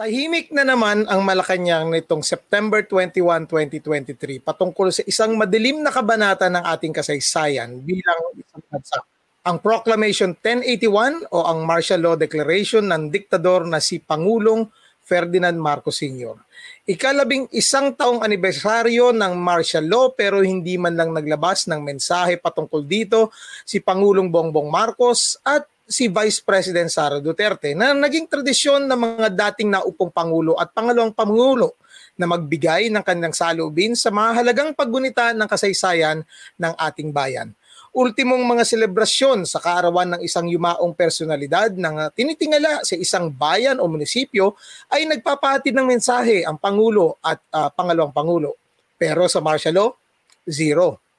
Tahimik na naman ang Malacanang nitong September 21, 2023 patungkol sa isang madilim na kabanata ng ating kasaysayan bilang isang bansa. Ang Proclamation 1081 o ang Martial Law Declaration ng diktador na si Pangulong Ferdinand Marcos Sr. Ikalabing isang taong anibersaryo ng martial law pero hindi man lang naglabas ng mensahe patungkol dito si Pangulong Bongbong Marcos at si Vice President Sara Duterte na naging tradisyon ng mga dating naupong Pangulo at pangalawang Pangulo na magbigay ng kanilang salubin sa mahalagang paggunita ng kasaysayan ng ating bayan. Ultimong mga selebrasyon sa kaarawan ng isang yumaong personalidad na tinitingala sa isang bayan o munisipyo ay nagpapahatid ng mensahe ang Pangulo at uh, pangalawang Pangulo. Pero sa martial law, zero.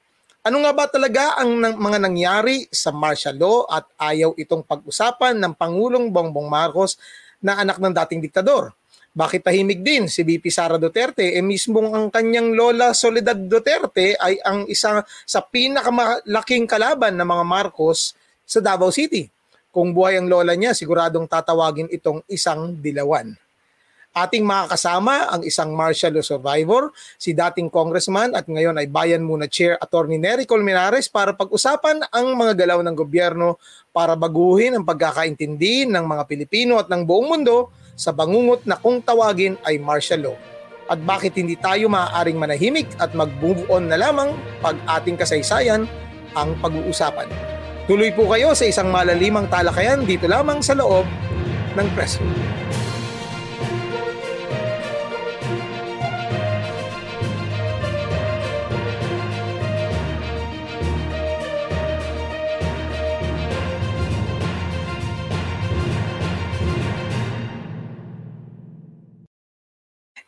Ano nga ba talaga ang mga nangyari sa martial law at ayaw itong pag-usapan ng Pangulong Bongbong Marcos na anak ng dating diktador? Bakit tahimik din si BP Sara Duterte? E mismong ang kanyang lola Soledad Duterte ay ang isa sa pinakamalaking kalaban ng mga Marcos sa Davao City. Kung buhay ang lola niya, siguradong tatawagin itong isang dilawan. Ating makakasama ang isang martial law survivor, si dating congressman at ngayon ay Bayan Muna Chair Attorney Nery Colmenares para pag-usapan ang mga galaw ng gobyerno para baguhin ang pagkakaintindi ng mga Pilipino at ng buong mundo sa bangungot na kung tawagin ay martial law. At bakit hindi tayo maaaring manahimik at mag-move on na lamang pag ating kasaysayan ang pag-uusapan. Tuloy po kayo sa isang malalimang talakayan dito lamang sa loob ng press room.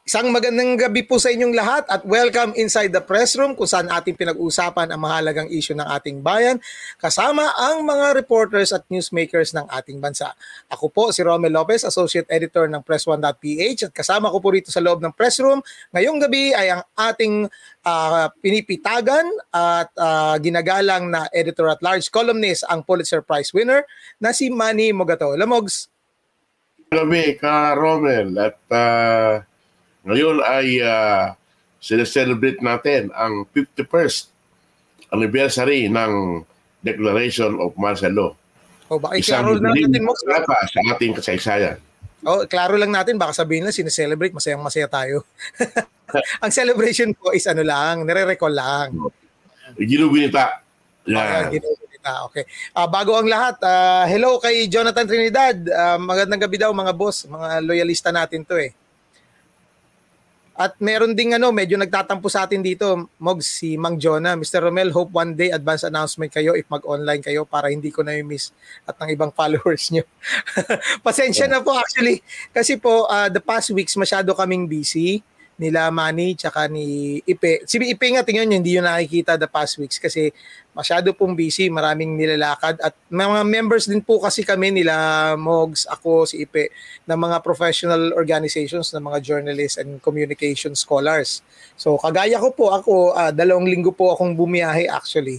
Isang magandang gabi po sa inyong lahat at welcome inside the press room kung saan ating pinag-uusapan ang mahalagang issue ng ating bayan kasama ang mga reporters at newsmakers ng ating bansa. Ako po si Romel Lopez, Associate Editor ng Press1.ph at kasama ko po rito sa loob ng press room ngayong gabi ay ang ating uh, pinipitagan at uh, ginagalang na editor at large columnist ang Pulitzer Prize winner na si Manny Mogato. Lamogs. Gabi ka Romel at uh ngayon ay uh, sineselebrate natin ang 51st anniversary ng Declaration of Martial Law. Oh, baka Isang lang natin mo sa ating kasaysayan. Oh, klaro lang natin baka sabihin lang sineselebrate masayang masaya tayo. ang celebration po is ano lang, nire-recall lang. Ginugunita. Yeah. Ah, okay. Uh, bago ang lahat, uh, hello kay Jonathan Trinidad. Uh, magandang gabi daw mga boss, mga loyalista natin to eh. At meron ding ano, medyo nagtatampo sa atin dito, Mogs, si Mang Jonah. Mr. Romel, hope one day advance announcement kayo if mag-online kayo para hindi ko na miss at ng ibang followers nyo. Pasensya yeah. na po actually. Kasi po, uh, the past weeks masyado kaming busy nila Manny tsaka ni Ipe. Si Ipe nga tingnan niyo hindi yun nakikita the past weeks kasi masyado pong busy, maraming nilalakad at mga members din po kasi kami nila Mogs, ako, si Ipe ng mga professional organizations ng mga journalists and communication scholars. So kagaya ko po ako, uh, dalawang linggo po akong bumiyahe actually.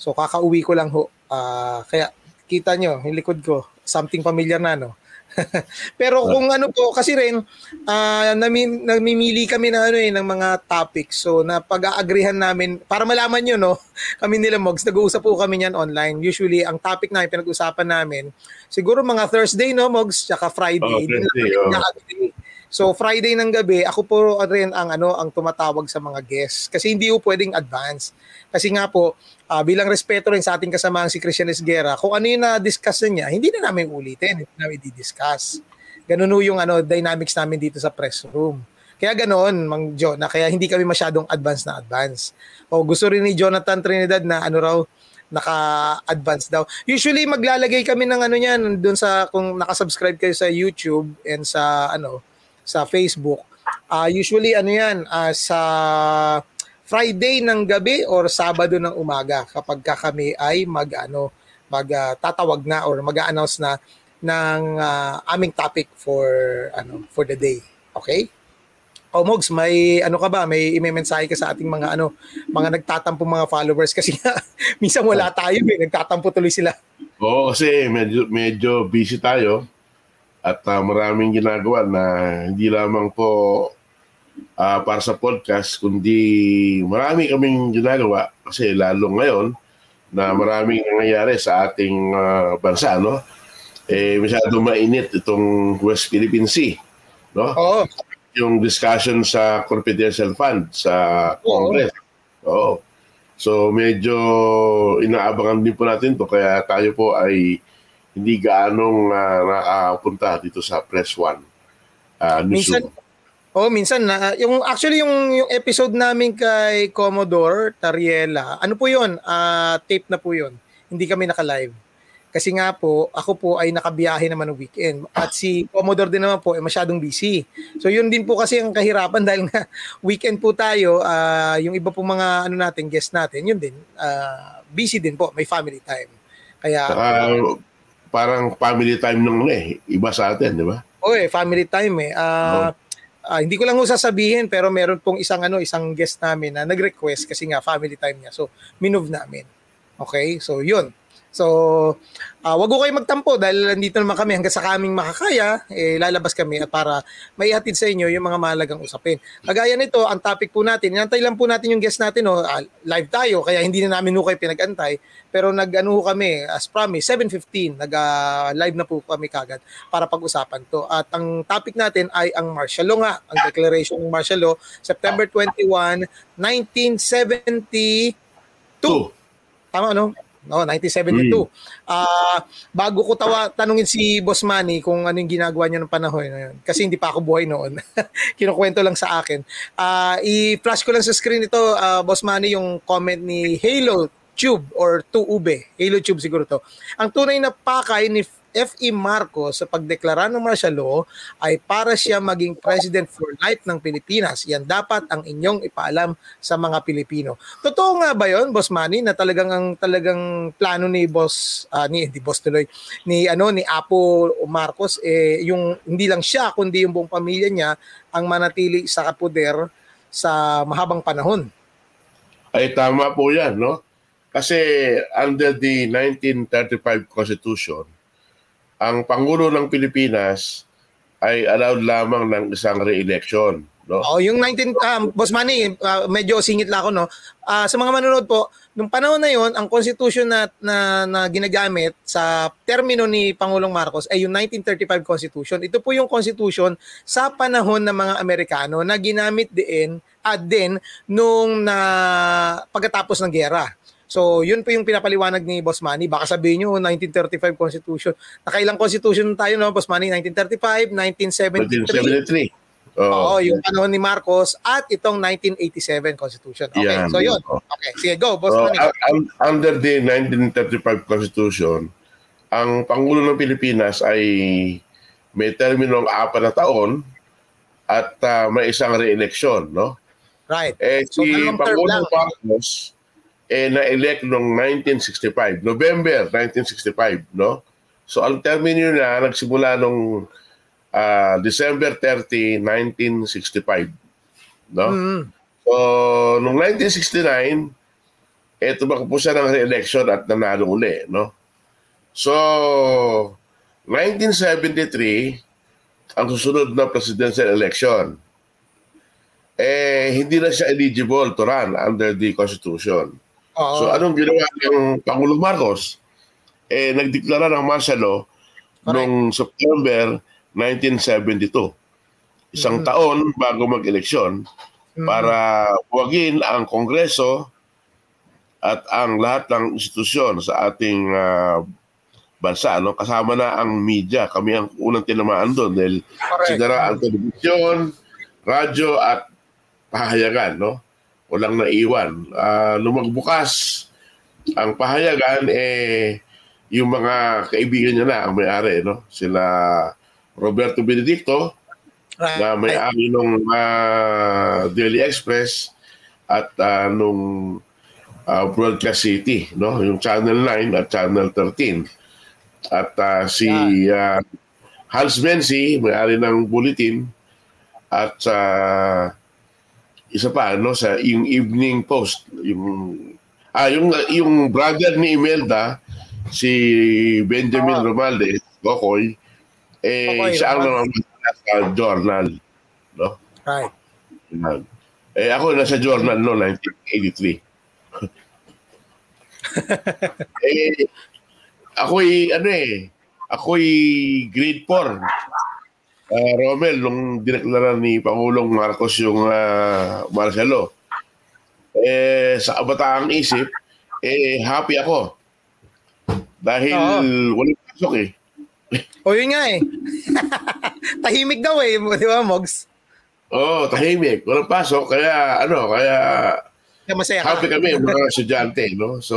So kakauwi ko lang ho. Uh, kaya kita nyo, yung likod ko, something familiar na no. Pero kung ano po kasi rin uh, nami, namimili kami ng ano eh ng mga topics. So na pag-aagrihan namin para malaman niyo no, kami nila Mogs nag-uusap po kami niyan online. Usually ang topic na pinag-usapan namin siguro mga Thursday no Mogs tsaka Friday. Oh, Thursday, oh. So Friday ng gabi, ako po rin ang ano ang tumatawag sa mga guests kasi hindi po pwedeng advance. Kasi nga po, uh, bilang respeto rin sa ating kasamaang si Christian Esguera, kung ano yung na-discuss niya, hindi na namin ulitin, hindi namin di-discuss. Ganun yung ano, dynamics namin dito sa press room. Kaya ganoon, Mang Jo, na kaya hindi kami masyadong advance na advance. O gusto rin ni Jonathan Trinidad na ano raw, naka-advance daw. Usually maglalagay kami ng ano niyan doon sa kung naka-subscribe kayo sa YouTube and sa ano sa Facebook. Uh, usually ano yan uh, sa Friday ng gabi or Sabado ng umaga kapag ka kami ay mag ano magtatawag uh, na or mag-announce na ng uh, aming topic for ano for the day. Okay? O Mogs, may ano ka ba? May i-mensahe ka sa ating mga ano, mga nagtatampo mga followers kasi nga minsan wala tayo, eh, nagtatampo tuloy sila. Oo, kasi medyo medyo busy tayo At uh, maraming ginagawa na hindi lamang po uh, para sa podcast, kundi marami kaming ginagawa kasi lalo ngayon na maraming nangyayari sa ating uh, bansa, no? Eh, masyado mainit itong West Philippine Sea, no? Oo. Yung discussion sa confidential fund sa Congress. Oo. So medyo inaabangan din po natin to kaya tayo po ay hindi gaanong uh, nakapunta dito sa Press One. Uh, minsan, oh, minsan na yung actually yung yung episode namin kay Commodore Tariela, ano po 'yon? Uh, tape na po 'yon. Hindi kami naka-live. Kasi nga po, ako po ay nakabiyahe naman ng weekend. At si Commodore din naman po ay masyadong busy. So yun din po kasi ang kahirapan dahil nga weekend po tayo, uh, yung iba po mga ano natin, guest natin, yun din, uh, busy din po, may family time. Kaya... Saka, parang family time nung eh. Iba sa atin, di ba? Oo eh, family time eh. Uh, oh. uh, hindi ko lang sasabihin pero meron pong isang ano, isang guest namin na nag-request kasi nga family time niya. So, minove namin. Okay? So, yun. So, uh, wag ko kayo magtampo dahil nandito naman kami hanggang sa kaming makakaya, eh, lalabas kami at para maihatid sa inyo yung mga mahalagang usapin. Kagaya nito, ang topic po natin, inantay lang po natin yung guest natin, no? Uh, live tayo, kaya hindi na namin ho kayo pinag-antay, pero nag-ano kami, as promise, 7.15, nag-live uh, na po kami kagad para pag-usapan to. At ang topic natin ay ang martial law nga, ang declaration ng martial law, September 21, 1972. Two. Tama, no? No 1972. Mm. Uh, bago ko tawa tanungin si Boss Manny kung ano yung ginagawa niya ng panahon na yun kasi hindi pa ako buhay noon. Kinukwento lang sa akin. Uh, i-flash ko lang sa screen ito uh, Boss Manny yung comment ni Halo Tube or 2UB. Halo Tube siguro to. Ang tunay na pakay ni F.E. Marcos sa pagdeklara ng martial law ay para siya maging president for life ng Pilipinas. Yan dapat ang inyong ipaalam sa mga Pilipino. Totoo nga ba 'yon, Boss Manny, na talagang ang talagang plano ni Boss uh, ni di Boss tuloy ni ano ni Apo Marcos eh yung hindi lang siya kundi yung buong pamilya niya ang manatili sa kapoder sa mahabang panahon. Ay tama po 'yan, no? Kasi under the 1935 Constitution, ang Pangulo ng Pilipinas ay allowed lamang ng isang re-election. No? Oh, yung 19 um, Boss Manny, uh, medyo singit lang ako no. Uh, sa mga manonood po, nung panahon na yon, ang constitution na, na na ginagamit sa termino ni Pangulong Marcos ay yung 1935 Constitution. Ito po yung constitution sa panahon ng mga Amerikano na ginamit din at din nung na pagkatapos ng gera. So, yun po yung pinapaliwanag ni Boss Manny. Baka sabihin nyo, 1935 Constitution. Nakailang Constitution tayo, no, Boss Manny? 1935, 1973. 1973. Oh, Oo, yung panahon ni Marcos at itong 1987 Constitution. Okay, yeah, so yun. Okay, sige, go, Boss so, Manny. under the 1935 Constitution, ang Pangulo ng Pilipinas ay may terminong apat na taon at uh, may isang re-election, no? Right. Eh, so, si Pangulong Marcos, eh na-elect noong 1965, November 1965, no? So ang termino niya nagsimula nung uh, December 30, 1965, no? Mm. So noong 1969, eh tumakbo siya ng re-election at nanalo uli, no? So 1973, ang susunod na presidential election, eh hindi na siya eligible to run under the Constitution. Uh-huh. So anong ginawa ng Pangulong Marcos? Eh, nagdeklara ng martial law noong September 1972. Isang mm-hmm. taon bago mag-eleksyon mm-hmm. para huwagin ang Kongreso at ang lahat ng institusyon sa ating uh, bansa. No? Kasama na ang media. Kami ang unang tinamaan doon dahil sinara ang telebisyon, radyo at pahayagan. No? Walang naiwan. Uh, nung magbukas ang pahayagan, eh, yung mga kaibigan niya na ang may-ari, no? Sila Roberto Benedicto, right. na may-ari nung uh, Daily Express at uh, nung uh, Broadcast City, no? Yung Channel 9 at Channel 13. At uh, si uh, Hans Menzi, may-ari ng Bulletin, at uh, isa pa ano sa yung evening post yung ah yung yung brother ni Imelda si Benjamin oh. Romalde Gokoy Eh, okay, siya ang naman sa journal. No? Right. Eh, ako nasa journal no, 1983. eh, ako'y, ano eh, ako'y grade 4. Uh, Romel, nung dineklara ni Pangulong Marcos yung uh, Marcelo, eh, sa kabataang isip, eh, happy ako. Dahil Oo. walang pasok eh. O yun nga eh. tahimik daw eh, di ba, Mogs? Oo, oh, tahimik. Walang pasok. Kaya, ano, kaya... Kaya masaya ka. Happy kami, mga estudyante, no? So,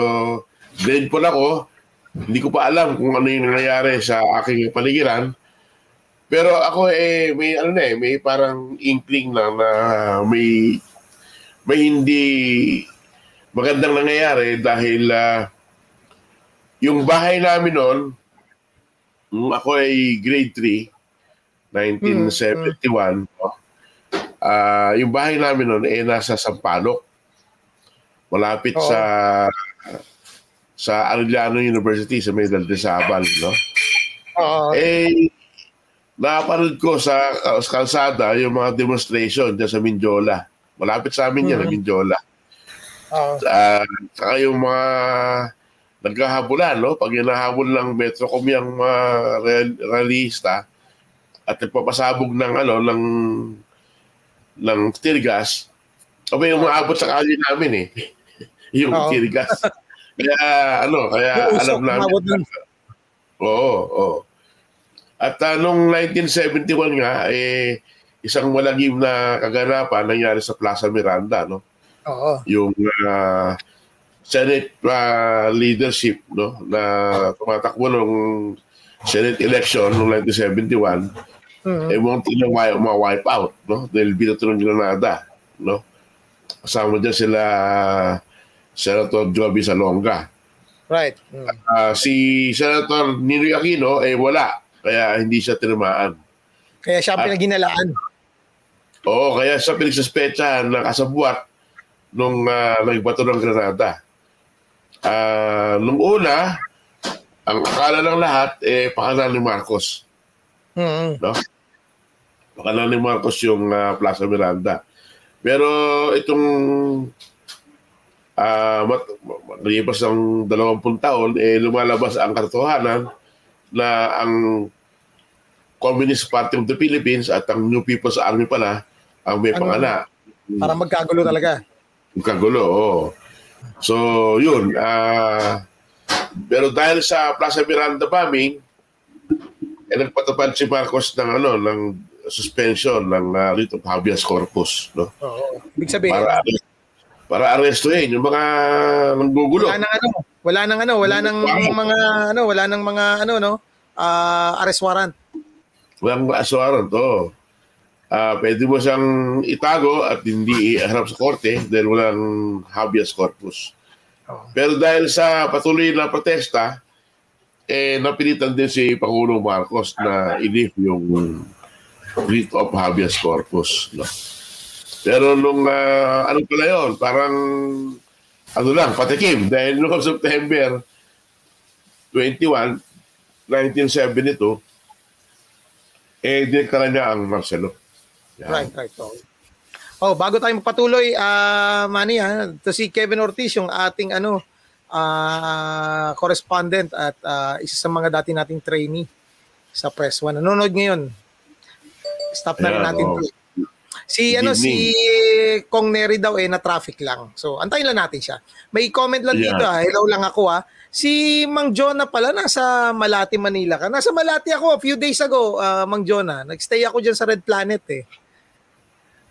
grade po ako. Hindi ko pa alam kung ano yung nangyayari sa aking paligiran. Pero ako eh, may ano na eh, may parang inkling lang na may may hindi magandang nangyayari dahil uh, yung bahay namin noon, ako ay grade 3, 1971, mm. uh, yung bahay namin noon ay eh, nasa Sampaloc. Malapit oh. sa sa Arellano University sa Medal de Sabal, no? Uh, eh, napanood ko sa, sa kalsada yung mga demonstration dyan sa Mindiola. Malapit sa amin yan, mm-hmm. Mindiola. Uh, uh, saka yung mga nagkahabulan, no? Pag hinahabol ng Metrocom yung mga real, realista at nagpapasabog ng ano ng ng tear gas, abay yung maabot sa kali namin eh. yung uh, tear gas. Kaya ano, kaya alam namin. Oo, oo. At uh, noong 1971 nga, eh, isang malagim na kaganapan nangyari sa Plaza Miranda, no? Oo. Yung uh, Senate uh, leadership no na tumatakbo nung Senate election noong 1971 mm-hmm. eh munti na ma-wipe out no dahil binato ng Granada no kasama dyan sila Senator Joby Salonga right mm. uh, si Senator Ninoy Aquino eh wala kaya hindi siya tinamaan kaya siya pinaginalaan oo kaya siya pinagsuspecha na kasabwat nung uh, nagbato ng Granada Uh, nung una, ang akala ng lahat, eh, pakanan ni Marcos. Mm-hmm. No? Pakanan ni Marcos yung uh, Plaza Miranda. Pero itong uh, mat, malipas ng 20 taon, eh, lumalabas ang katotohanan na ang Communist Party of the Philippines at ang New People's Army pala ang may ano, pangana. Para magkagulo talaga. Magkagulo, oo. So, yun. Uh, pero dahil sa Plaza Miranda bombing, eh, nagpatupad si Marcos ng ano ng suspension ng uh, writ of habeas corpus, no? Oo. Ibig sabihin, para para arestuhin yung mga nanggugulo. Wala nang ano, wala nang ano, wala nang mga ano, wala nang mga ano no, uh, arrest warrant. Walang arrest warrant, oh uh, pwede mo siyang itago at hindi iharap sa korte dahil walang habeas corpus. Pero dahil sa patuloy na protesta, eh napilitan din si Pangulong Marcos na ilif yung writ of habeas corpus. No? Pero nung uh, ano pala yun, parang ano lang, patikim. Dahil noong September 21, 1972, eh, dineklara niya ang Marcelo. Yan. Right, right. Oh. oh, bago tayo magpatuloy, uh, Manny, ha, to si Kevin Ortiz, yung ating ano, uh, correspondent at uh, isa sa mga dati nating trainee sa Press 1. Nanonood ngayon. Stop na rin natin oh. Si ano si Kong Neri daw eh na traffic lang. So antayin lang natin siya. May comment lang yeah. dito ah. Hello lang ako ah. Si Mang Jonah pala nasa Malati, Manila ka. Nasa Malati ako a few days ago, uh, Mang Jonah. Nagstay ako diyan sa Red Planet eh.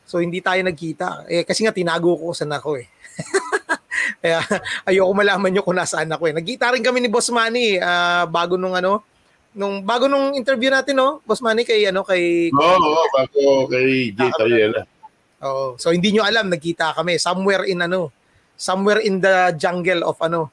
So hindi tayo nagkita. Eh kasi nga tinago ko sa nako eh. Kaya ayoko malaman niyo kung nasaan ako eh. Nagkita rin kami ni Boss Manny uh, bago nung ano, nung bago nung interview natin no, Boss Manny kay ano kay Oo, oh, oh, bago kay J. Tariela. Oo. So hindi niyo alam nagkita kami somewhere in ano, somewhere in the jungle of ano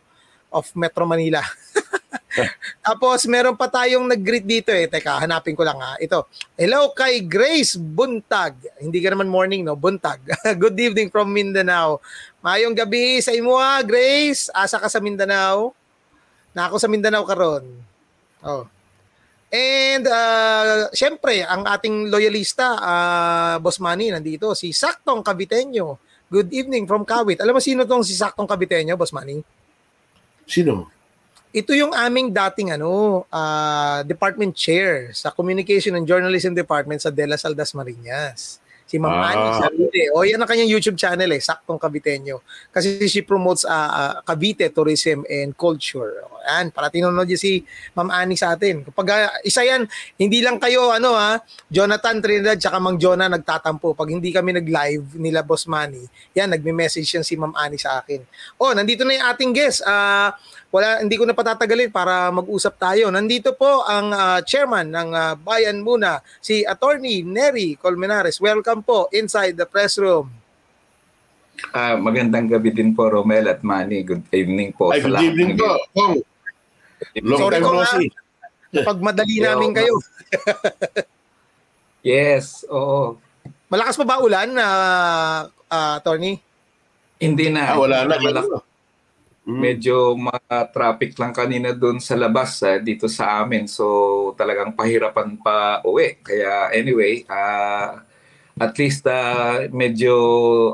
of Metro Manila. Tapos meron pa tayong nag-greet dito eh. Teka, hanapin ko lang ha. Ito. Hello kay Grace Buntag. Hindi ka naman morning no, Buntag. Good evening from Mindanao. Mayong gabi sa imo ha, Grace. Asa ka sa Mindanao? Na ako sa Mindanao karon. Oh. And uh, syempre, ang ating loyalista, uh, Boss Manny, nandito, si Saktong Caviteño. Good evening from Kawit. Alam mo sino tong si Saktong Caviteño, Boss Manny? Sino? Ito yung aming dating ano, uh, department chair sa Communication and Journalism Department sa De La Saldas Marinas. Si Ma'am ah. Annie Saride. O yan ang kanyang YouTube channel eh, Saktong Caviteño. Kasi she promotes uh, uh, Cavite tourism and culture. Yan, para tinunod si Ma'am Annie sa atin. Kapag uh, isa yan, hindi lang kayo ano ha, Jonathan Trinidad tsaka Mang Jonah nagtatampo. Pag hindi kami nag-live nila Boss Manny, yan, nagme-message yan si Ma'am Annie sa akin. Oh, nandito na yung ating guest. Uh, wala hindi ko na patatagalin para mag-usap tayo. Nandito po ang uh, chairman ng uh, Bayan Muna, si Attorney Neri Colmenares. Welcome po inside the press room. Uh, magandang gabi din po Romel at Manny. Good evening po. Ay, good evening po. Oh. Long Sorry time no see. Pag madali namin kayo. yes, oo. Malakas pa ba ulan, uh, uh, Attorney? Hindi na. Ah, wala na. Malakas. Mm. Medyo mga traffic lang kanina doon sa labas uh, dito sa amin. So talagang pahirapan pa uwi. Kaya anyway, uh, at least uh, medyo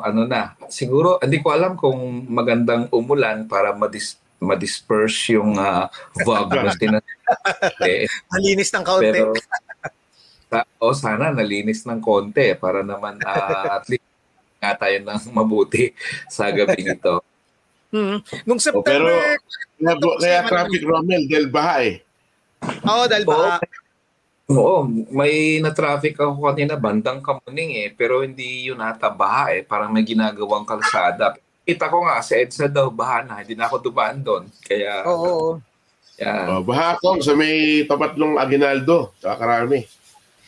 ano na. Siguro hindi ko alam kung magandang umulan para madis ma-disperse yung uh, vagos din. eh, Malinis ng kaunti. Pero, o oh, sana nalinis ng konti para naman uh, at least nga tayo ng mabuti sa gabi nito. Hmm. Nung September... Oh, pero kaya, kaya traffic Romel, dahil baha eh. Oo, oh, dahil baha. Oo, may na-traffic ako kanina bandang Kamuning eh, pero hindi yun ata baha eh, parang may ginagawang kalsada. Kita ko nga sa EDSA daw baha na, hindi na ako dumaan doon. Kaya Oo. Oh, yeah. Oh, baha ako sa may tapat ng Aguinaldo, sa Karami.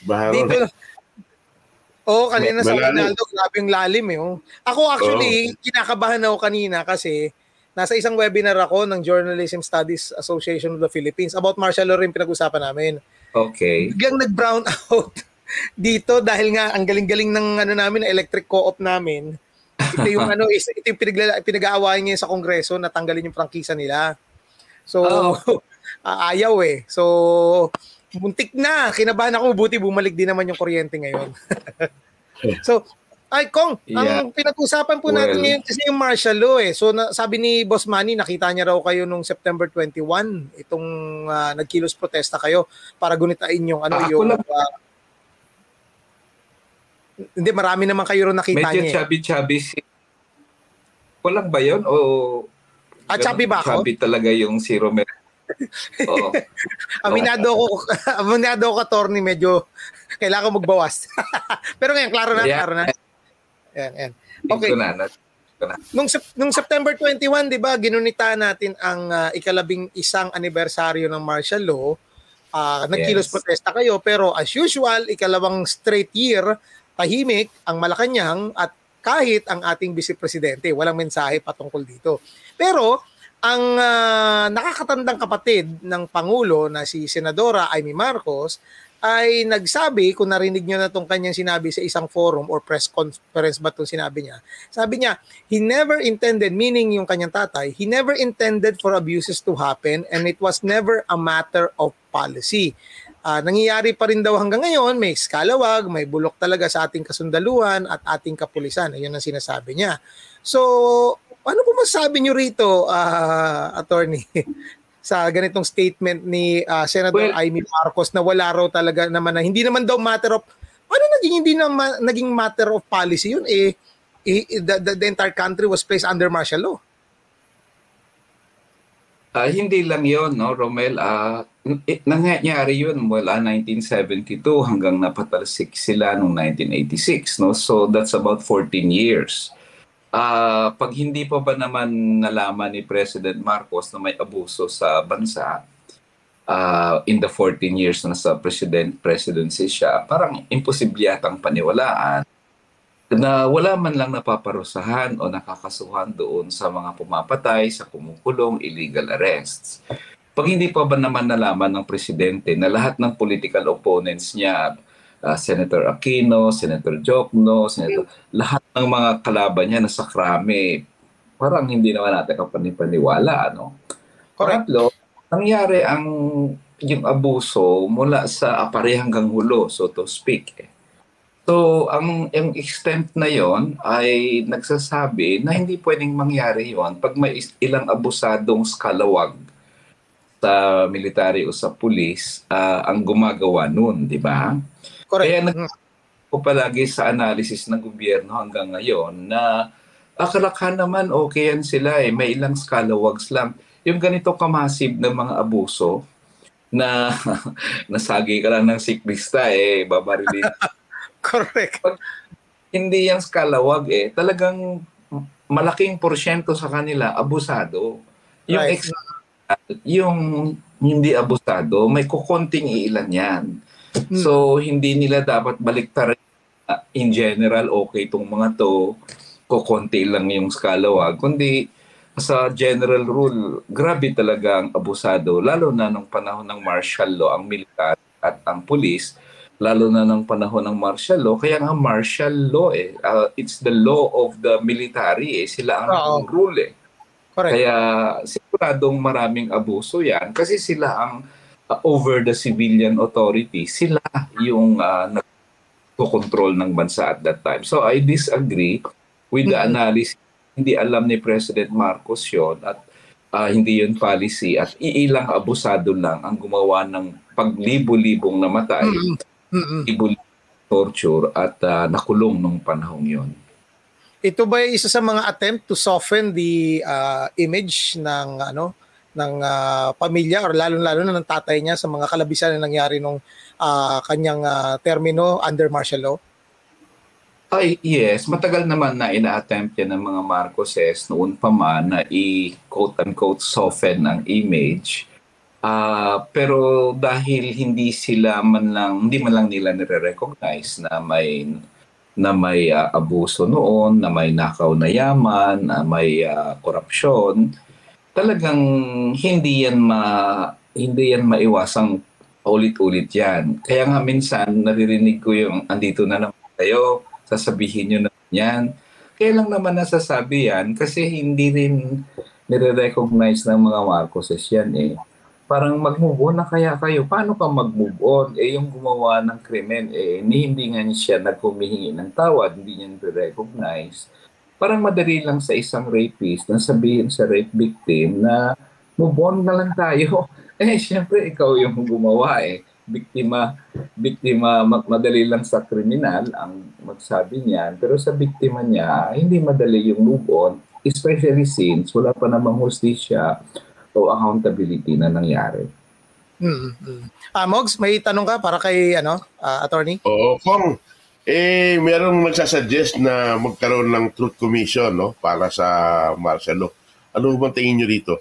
Baha Dito, Oo, oh, kanina sa Ronaldo, grabe yung lalim eh. Oh. Ako actually, oh. kinakabahan ako kanina kasi nasa isang webinar ako ng Journalism Studies Association of the Philippines about martial law rin pinag-usapan namin. Okay. Biglang nag-brown out dito dahil nga ang galing-galing ng ano namin, electric co-op namin. Ito yung ano, ito yung pinag- pinag-aawayan ngayon sa Kongreso na tanggalin yung prangkisa nila. So, oh. ayaw eh. So, muntik na. Kinabahan ako, buti bumalik din naman yung kuryente ngayon. so, ay, Kong, yeah. ang pinag-usapan po natin ngayon kasi yung martial law eh. So, na, sabi ni Boss Manny, nakita niya raw kayo nung September 21, itong uh, nagkilos protesta kayo para gunitain yung ano ah, yung... Uh, hindi, marami naman kayo rin nakita medyo niya. Medyo eh. chubby-chubby si... Walang ba yun? O... Ah, chubby ba ako? Chubby talaga yung si Romero. Oo. aminado ko, aminado ko, attorney, medyo kailangan magbawas. Pero ngayon, klaro na, yeah. klaro na. Yan, yan. Okay. Na, na, na. Nung, nung September 21, di ba, ginunita natin ang uh, ikalabing isang anibersaryo ng martial law. Uh, nagkilos yes. protesta kayo, pero as usual, ikalawang straight year, tahimik ang Malacanang at kahit ang ating vice presidente, walang mensahe patungkol dito. Pero ang uh, nakakatandang kapatid ng Pangulo na si Senadora Amy Marcos ay nagsabi, kung narinig nyo na itong kanyang sinabi sa isang forum or press conference ba itong sinabi niya, sabi niya, he never intended, meaning yung kanyang tatay, he never intended for abuses to happen and it was never a matter of policy. Uh, nangyayari pa rin daw hanggang ngayon, may skalawag, may bulok talaga sa ating kasundaluhan at ating kapulisan. Ayun ang sinasabi niya. So, ano po masasabi niyo rito, uh, attorney, sa ganitong statement ni uh, Senator well, Amy Marcos na wala raw talaga naman na hindi naman daw matter of ano naging hindi na naging matter of policy yun eh, eh the, the, the entire country was placed under martial law. Uh, hindi lang yon no Romel uh, nangyayari yun mula 1972 hanggang napatalsik sila noong 1986 no so that's about 14 years Uh, pag hindi pa ba naman nalaman ni President Marcos na may abuso sa bansa uh, in the 14 years na sa president presidency siya, parang imposible yatang paniwalaan na wala man lang napaparusahan o nakakasuhan doon sa mga pumapatay, sa kumukulong, illegal arrests. Pag hindi pa ba naman nalaman ng presidente na lahat ng political opponents niya uh, Senator Aquino, Senator Jokno, Senator, lahat ng mga kalaban niya nasa krame. Parang hindi naman natin kapanipaniwala, ano? Correctlo, nangyari ang yung abuso mula sa apare hanggang hulo, so to speak. Eh. So, ang, ang extent na yon ay nagsasabi na hindi pwedeng mangyari yon pag may ilang abusadong skalawag sa military o sa pulis uh, ang gumagawa noon, di ba? Correct. Kaya nag ko palagi sa analysis ng gobyerno hanggang ngayon na akalakhan naman okay yan sila eh. May ilang scalawags lang. Yung ganito kamasib ng mga abuso na nasagi ka lang ng siklista eh, babarilin Correct. Pag hindi yan skalawag eh, talagang malaking porsyento sa kanila abusado. Yung right. ex- yung hindi abusado, may kukonting ilan yan. Hmm. So, hindi nila dapat baliktarin uh, in general, okay itong mga to, kukonti lang yung skalawag, kundi sa general rule, grabe talaga ang abusado, lalo na nung panahon ng martial law, ang militar at ang pulis, lalo na ng panahon ng martial law. Kaya nga martial law eh. Uh, it's the law of the military eh. Sila ang oh. rule eh. Correct. Kaya siguradong maraming abuso yan kasi sila ang uh, over the civilian authority. Sila yung uh, nagko-control ng bansa at that time. So I disagree with the analysis. Hindi alam ni President Marcos yon at uh, hindi yun policy at iilang abusado lang ang gumawa ng paglibo-libong namatay. Mm-hmm mm torture at uh, nakulong nung panahong yon. Ito ba isa sa mga attempt to soften the uh, image ng ano ng uh, pamilya or lalo-lalo na ng tatay niya sa mga kalabisan na nangyari nung uh, kanyang uh, termino under martial law? Ay, yes. Matagal naman na ina-attempt yan ng mga Marcoses noon pa man na i-quote-unquote soften ang image Uh, pero dahil hindi sila man lang hindi man lang nila nire-recognize na may na may uh, abuso noon, na may nakaw na yaman, na may uh, korupsyon, talagang hindi yan ma hindi yan maiwasang ulit-ulit yan. Kaya nga minsan naririnig ko yung andito na naman kayo, sasabihin nyo na yan. Kaya lang naman nasasabi yan kasi hindi rin nire-recognize ng mga Marcoses yan eh parang mag-move on na kaya kayo. Paano ka mag-move on? Eh, yung gumawa ng krimen, eh, hindi nga siya naghumihingi ng tawad, hindi niya recognize Parang madali lang sa isang rapist na sabihin sa rape victim na move on na lang tayo. Eh, syempre, ikaw yung gumawa eh. Biktima, biktima, madali lang sa kriminal ang magsabi niyan. Pero sa biktima niya, hindi madali yung move on. Especially since wala pa namang hustisya o accountability na nangyari. Mm-hmm. Ah, Mogs, may tanong ka para kay ano, uh, attorney? Oo, kung eh merong nagsasuggest na magkaroon ng truth commission no para sa law. Ano bang tingin niyo dito?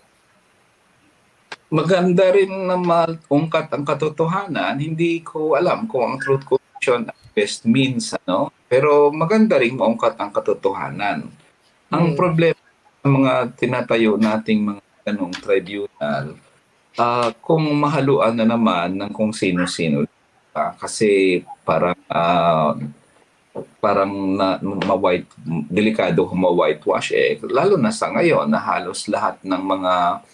Maganda rin na maungkat ang katotohanan. Hindi ko alam kung ang truth commission best means ano, pero maganda rin maungkat ang katotohanan. Ang hmm. problema ng mga tinatayo nating mga ganong tribunal, uh, kung mahaluan na naman ng kung sino-sino. Uh, kasi parang uh, parang na, ma-white, delikado ma-whitewash eh. Lalo na sa ngayon na halos lahat ng mga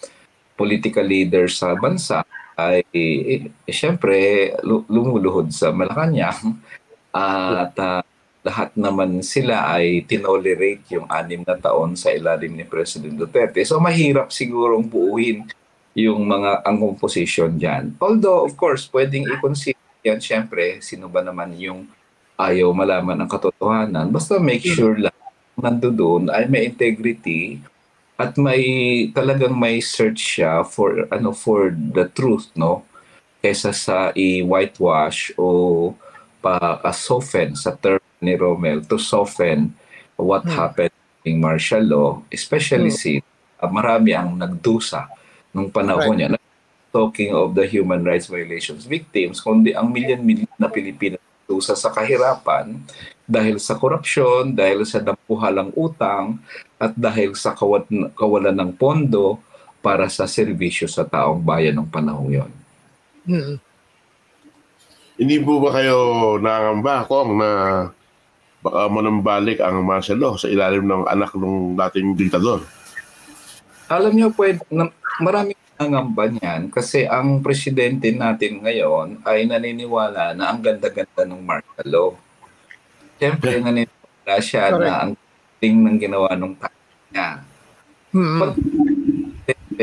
political leaders sa bansa ay eh, eh, syempre lumuluhod sa Malacanang at uh, lahat naman sila ay tinolerate yung anim na taon sa ilalim ni President Duterte. So mahirap sigurong buuin yung mga ang composition dyan. Although, of course, pwedeng i-consider yan, syempre, sino ba naman yung ayaw malaman ang katotohanan. Basta make sure lang nandoon ay may integrity at may talagang may search siya for ano for the truth no kaysa sa i-whitewash o pa-soften sa term ni Romel to soften what hmm. happened in martial law, especially hmm. since uh, marami ang nagdusa nung panahon right. niya. Talking of the human rights violations victims, kundi ang milyon-milyon na Pilipino nagdusa sa kahirapan dahil sa korupsyon, dahil sa dampuhalang utang, at dahil sa kawalan ng pondo para sa serbisyo sa taong bayan ng panahong yon. Hmm. Hindi po ba kayo nangamba kung na baka manambalik ang martial law sa ilalim ng anak ng dating diktador. Alam niyo, pwede, na, maraming nangamba niyan kasi ang presidente natin ngayon ay naniniwala na ang ganda-ganda ng martial law. Siyempre, naniniwala siya Correct. na ang ting ng ginawa ng tao niya. Mm-hmm. Pag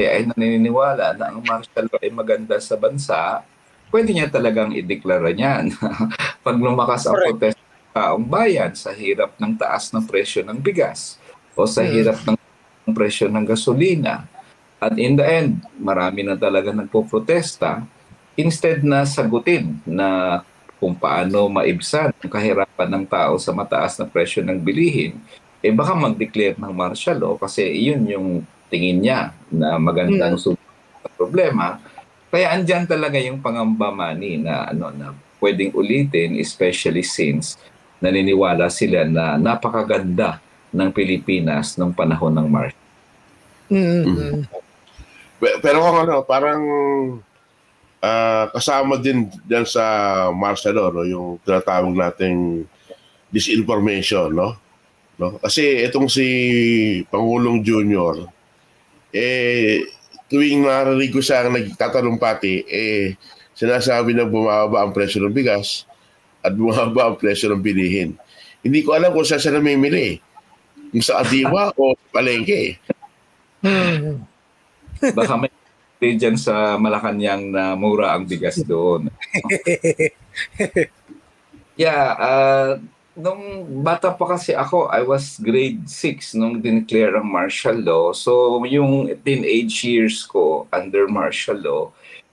ay naniniwala na ang martial law ay maganda sa bansa, pwede niya talagang ideklara niyan. Pag lumakas ang protest ng taong bayan sa hirap ng taas ng presyo ng bigas o sa mm-hmm. hirap ng presyo ng gasolina, at in the end, marami na talaga nagpo-protesta instead na sagutin na kung paano maibsan ang kahirapan ng tao sa mataas na presyo ng bilihin, eh baka mag-declare ng martial law kasi iyon yung tingin niya na magandang mm. sa problema. Kaya andyan talaga yung pangamba money na ano na pwedeng ulitin especially since naniniwala sila na napakaganda ng Pilipinas ng panahon ng martial. Mm-hmm. mm-hmm. Pero kung ano, parang uh, kasama din diyan sa Marcelo, no, yung tinatawag nating disinformation, no? no? Kasi itong si Pangulong Junior, eh, tuwing narinig ko siya nagtatalumpati, eh, sinasabi na bumababa ang presyo ng bigas at bumababa ang presyo ng bilihin. Hindi ko alam kung saan siya namimili. Yung sa Adiwa o palengke. Hmm. Baka may dyan sa Malacanang na mura ang bigas doon. yeah, uh, nung bata pa kasi ako, I was grade 6 nung dineclare ang martial law. So yung teenage years ko under martial law,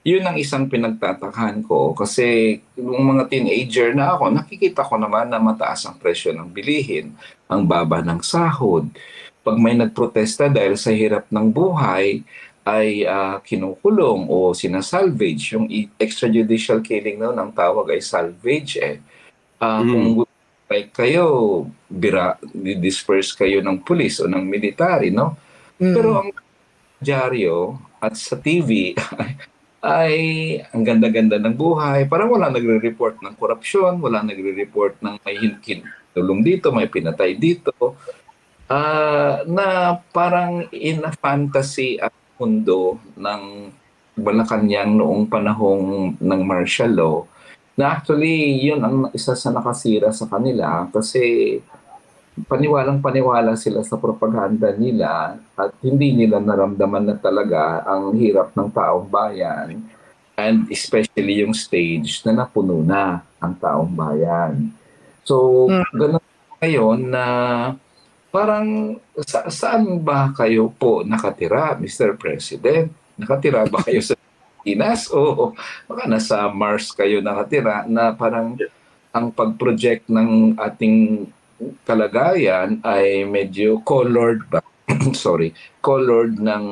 yun ang isang pinagtatakan ko kasi yung mga teenager na ako, nakikita ko naman na mataas ang presyo ng bilihin, ang baba ng sahod. Pag may nagprotesta dahil sa hirap ng buhay, ay uh, kinukulong o sinasalvage. Yung extrajudicial killing no, ng tawag ay salvage eh. Uh, mm. Kung like kayo, bira, disperse kayo ng pulis o ng military, no? Mm. Pero ang dyaryo at sa TV ay ang ganda-ganda ng buhay. Parang wala nagre-report ng korupsyon, wala nagre-report ng may tulong dito, may pinatay dito. Uh, na parang in a fantasy at mundo ng Malacanang noong panahong ng martial law na actually yun ang isa sa nakasira sa kanila kasi paniwalang paniwala sila sa propaganda nila at hindi nila naramdaman na talaga ang hirap ng taong bayan and especially yung stage na napuno na ang taong bayan. So, mm. ganun ngayon na parang sa, saan ba kayo po nakatira, Mr. President? Nakatira ba kayo sa Pilipinas o baka nasa Mars kayo nakatira na parang ang pag-project ng ating kalagayan ay medyo colored ba? Sorry, colored ng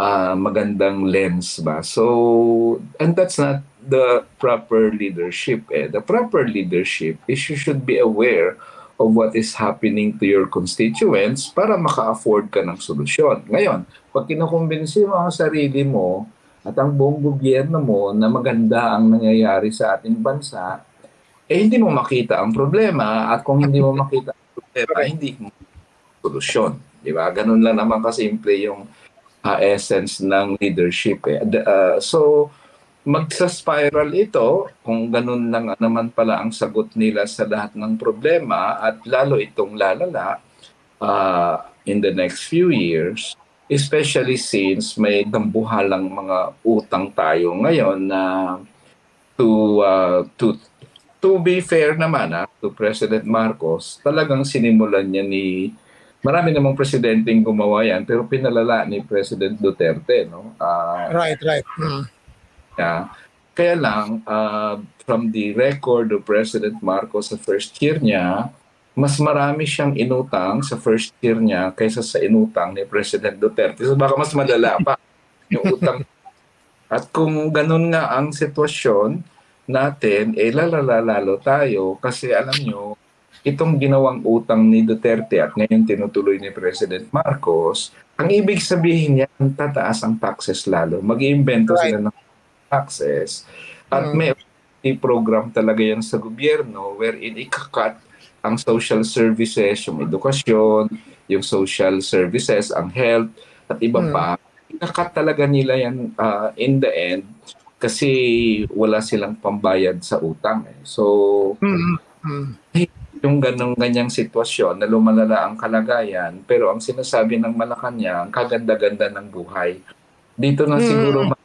uh, magandang lens ba? So, and that's not the proper leadership. Eh. The proper leadership is you should be aware of what is happening to your constituents para maka-afford ka ng solusyon. Ngayon, pag kinukumbinsi mo ang sarili mo at ang buong gobyerno mo na maganda ang nangyayari sa ating bansa, eh hindi mo makita ang problema at kung hindi mo makita ang problema, hindi mo solusyon. Di ba? Ganun lang naman kasimple yung uh, essence ng leadership. Eh. Uh, so, magsa-spiral ito kung ganun lang naman pala ang sagot nila sa lahat ng problema at lalo itong lalala uh, in the next few years especially since may dambuhalang mga utang tayo ngayon na to uh, to to be fair naman ha, to President Marcos talagang sinimulan niya ni marami namang presidenteng gumawa yan pero pinalala ni President Duterte no? Uh, right right. Mm niya. Kaya lang, uh, from the record of President Marcos sa first year niya, mas marami siyang inutang sa first year niya kaysa sa inutang ni President Duterte. So baka mas madala pa yung utang. At kung ganun nga ang sitwasyon natin, eh lalala tayo kasi alam nyo, itong ginawang utang ni Duterte at ngayon tinutuloy ni President Marcos, ang ibig sabihin niya, tataas ang taxes lalo. Mag-iimbento right. sila ng access. At mm. may program talaga yan sa gobyerno wherein ikakat ang social services, yung edukasyon, yung social services, ang health, at iba mm. pa Nakat talaga nila yan uh, in the end kasi wala silang pambayad sa utang. Eh. So, mm-hmm. yung ganong ganyang sitwasyon na lumalala ang kalagayan, pero ang sinasabi ng Malacanang, kaganda-ganda ng buhay. Dito na siguro mm-hmm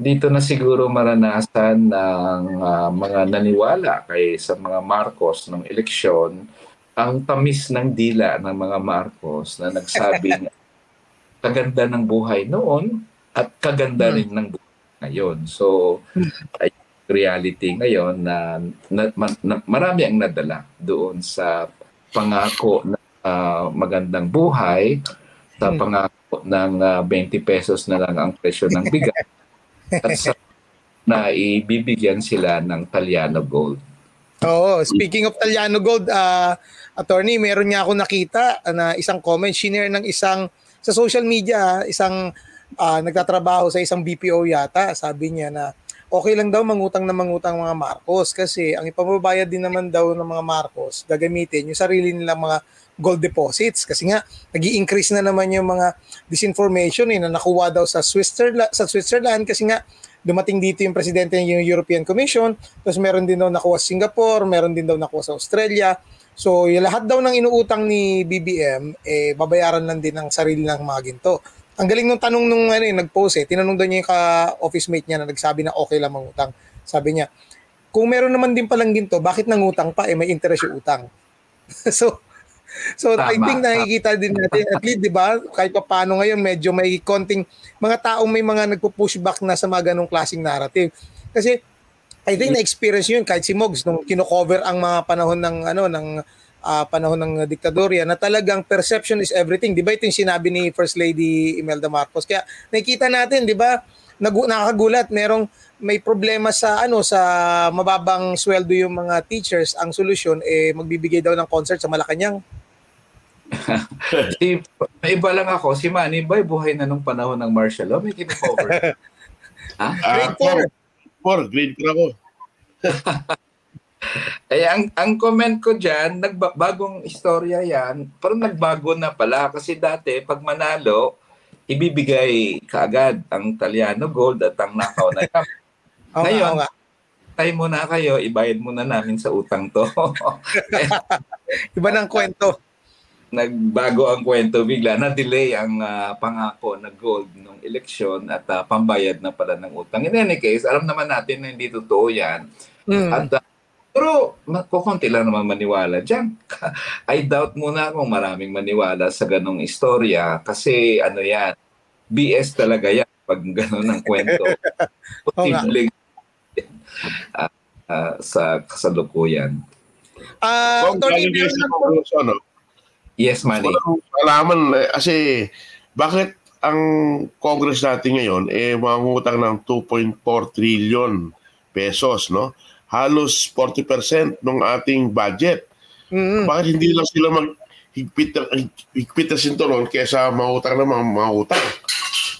dito na siguro maranasan ng uh, mga naniwala kay sa mga Marcos ng eleksyon ang tamis ng dila ng mga Marcos na nagsabing kaganda ng buhay noon at kaganda hmm. rin ng buhay ngayon. So, ay reality ngayon na, na, na marami ang nadala doon sa pangako na uh, magandang buhay, sa hmm. pangako ng uh, 20 pesos na lang ang presyo ng bigas sa, na ibibigyan sila ng Taliano Gold. Oo, speaking of Taliano Gold, uh, attorney, meron niya ako nakita na isang comment, shinare ng isang, sa social media, isang uh, nagtatrabaho sa isang BPO yata, sabi niya na okay lang daw mangutang na mangutang mga Marcos kasi ang ipababayad din naman daw ng mga Marcos gagamitin yung sarili nilang mga gold deposits kasi nga nag increase na naman yung mga disinformation eh, na nakuha daw sa Switzerland, sa Switzerland kasi nga dumating dito yung presidente ng European Commission tapos meron din daw nakuha sa Singapore, meron din daw nakuha sa Australia. So yung lahat daw ng inuutang ni BBM eh babayaran lang din ng sarili ng mga ginto. Ang galing nung tanong nung ano, eh, nag-post eh, tinanong daw niya yung ka-office mate niya na nagsabi na okay lang mangutang. Sabi niya, kung meron naman din palang ginto, bakit nangutang pa? Eh may interest yung utang. so, So Tama. I think nakikita din natin at least 'di ba kahit pa paano ngayon medyo may konting mga taong may mga nagpo-push back na sa mga ganong klaseng narrative. Kasi I think na-experience yun kahit si Mogs nung kino-cover ang mga panahon ng ano ng uh, panahon ng diktadorya na talagang perception is everything. 'Di ba ito yung sinabi ni First Lady Imelda Marcos? Kaya nakikita natin 'di ba nag- nakakagulat merong may problema sa ano sa mababang sweldo yung mga teachers ang solusyon eh magbibigay daw ng concert sa Malacanang si, may iba lang ako, si Manny Bay, buhay na nung panahon ng martial law, may kino-cover. ha? Uh, grade 4. 4, grade 4 ako. eh, ang, ang comment ko dyan, nagba, bagong istorya yan, pero nagbago na pala. Kasi dati, pag manalo, ibibigay kaagad ang Taliano Gold at ang nakaw na cup. Ngayon, nga, tayo muna kayo, ibayad muna namin sa utang to. Iba ng kwento nagbago ang kwento bigla, na-delay ang uh, pangako na gold ng eleksyon at uh, pambayad na pala ng utang. In any case, alam naman natin na hindi totoo yan. Mm. At uh, pero kukunti lang naman maniwala dyan. I doubt muna kung maraming maniwala sa ganong istorya kasi ano yan, BS talaga yan pag gano'n ang kwento. Posibleng uh, uh, sa kasalukuyan. Uh, Tony, ano, Yes, Manny. So, alaman, eh, kasi bakit ang Congress natin ngayon eh mangutang ng 2.4 trillion pesos, no? Halos 40% ng ating budget. Mm-hmm. Bakit hindi lang sila mag higpit, higpit na sinturon kaysa mangutang ng mga, mga utang?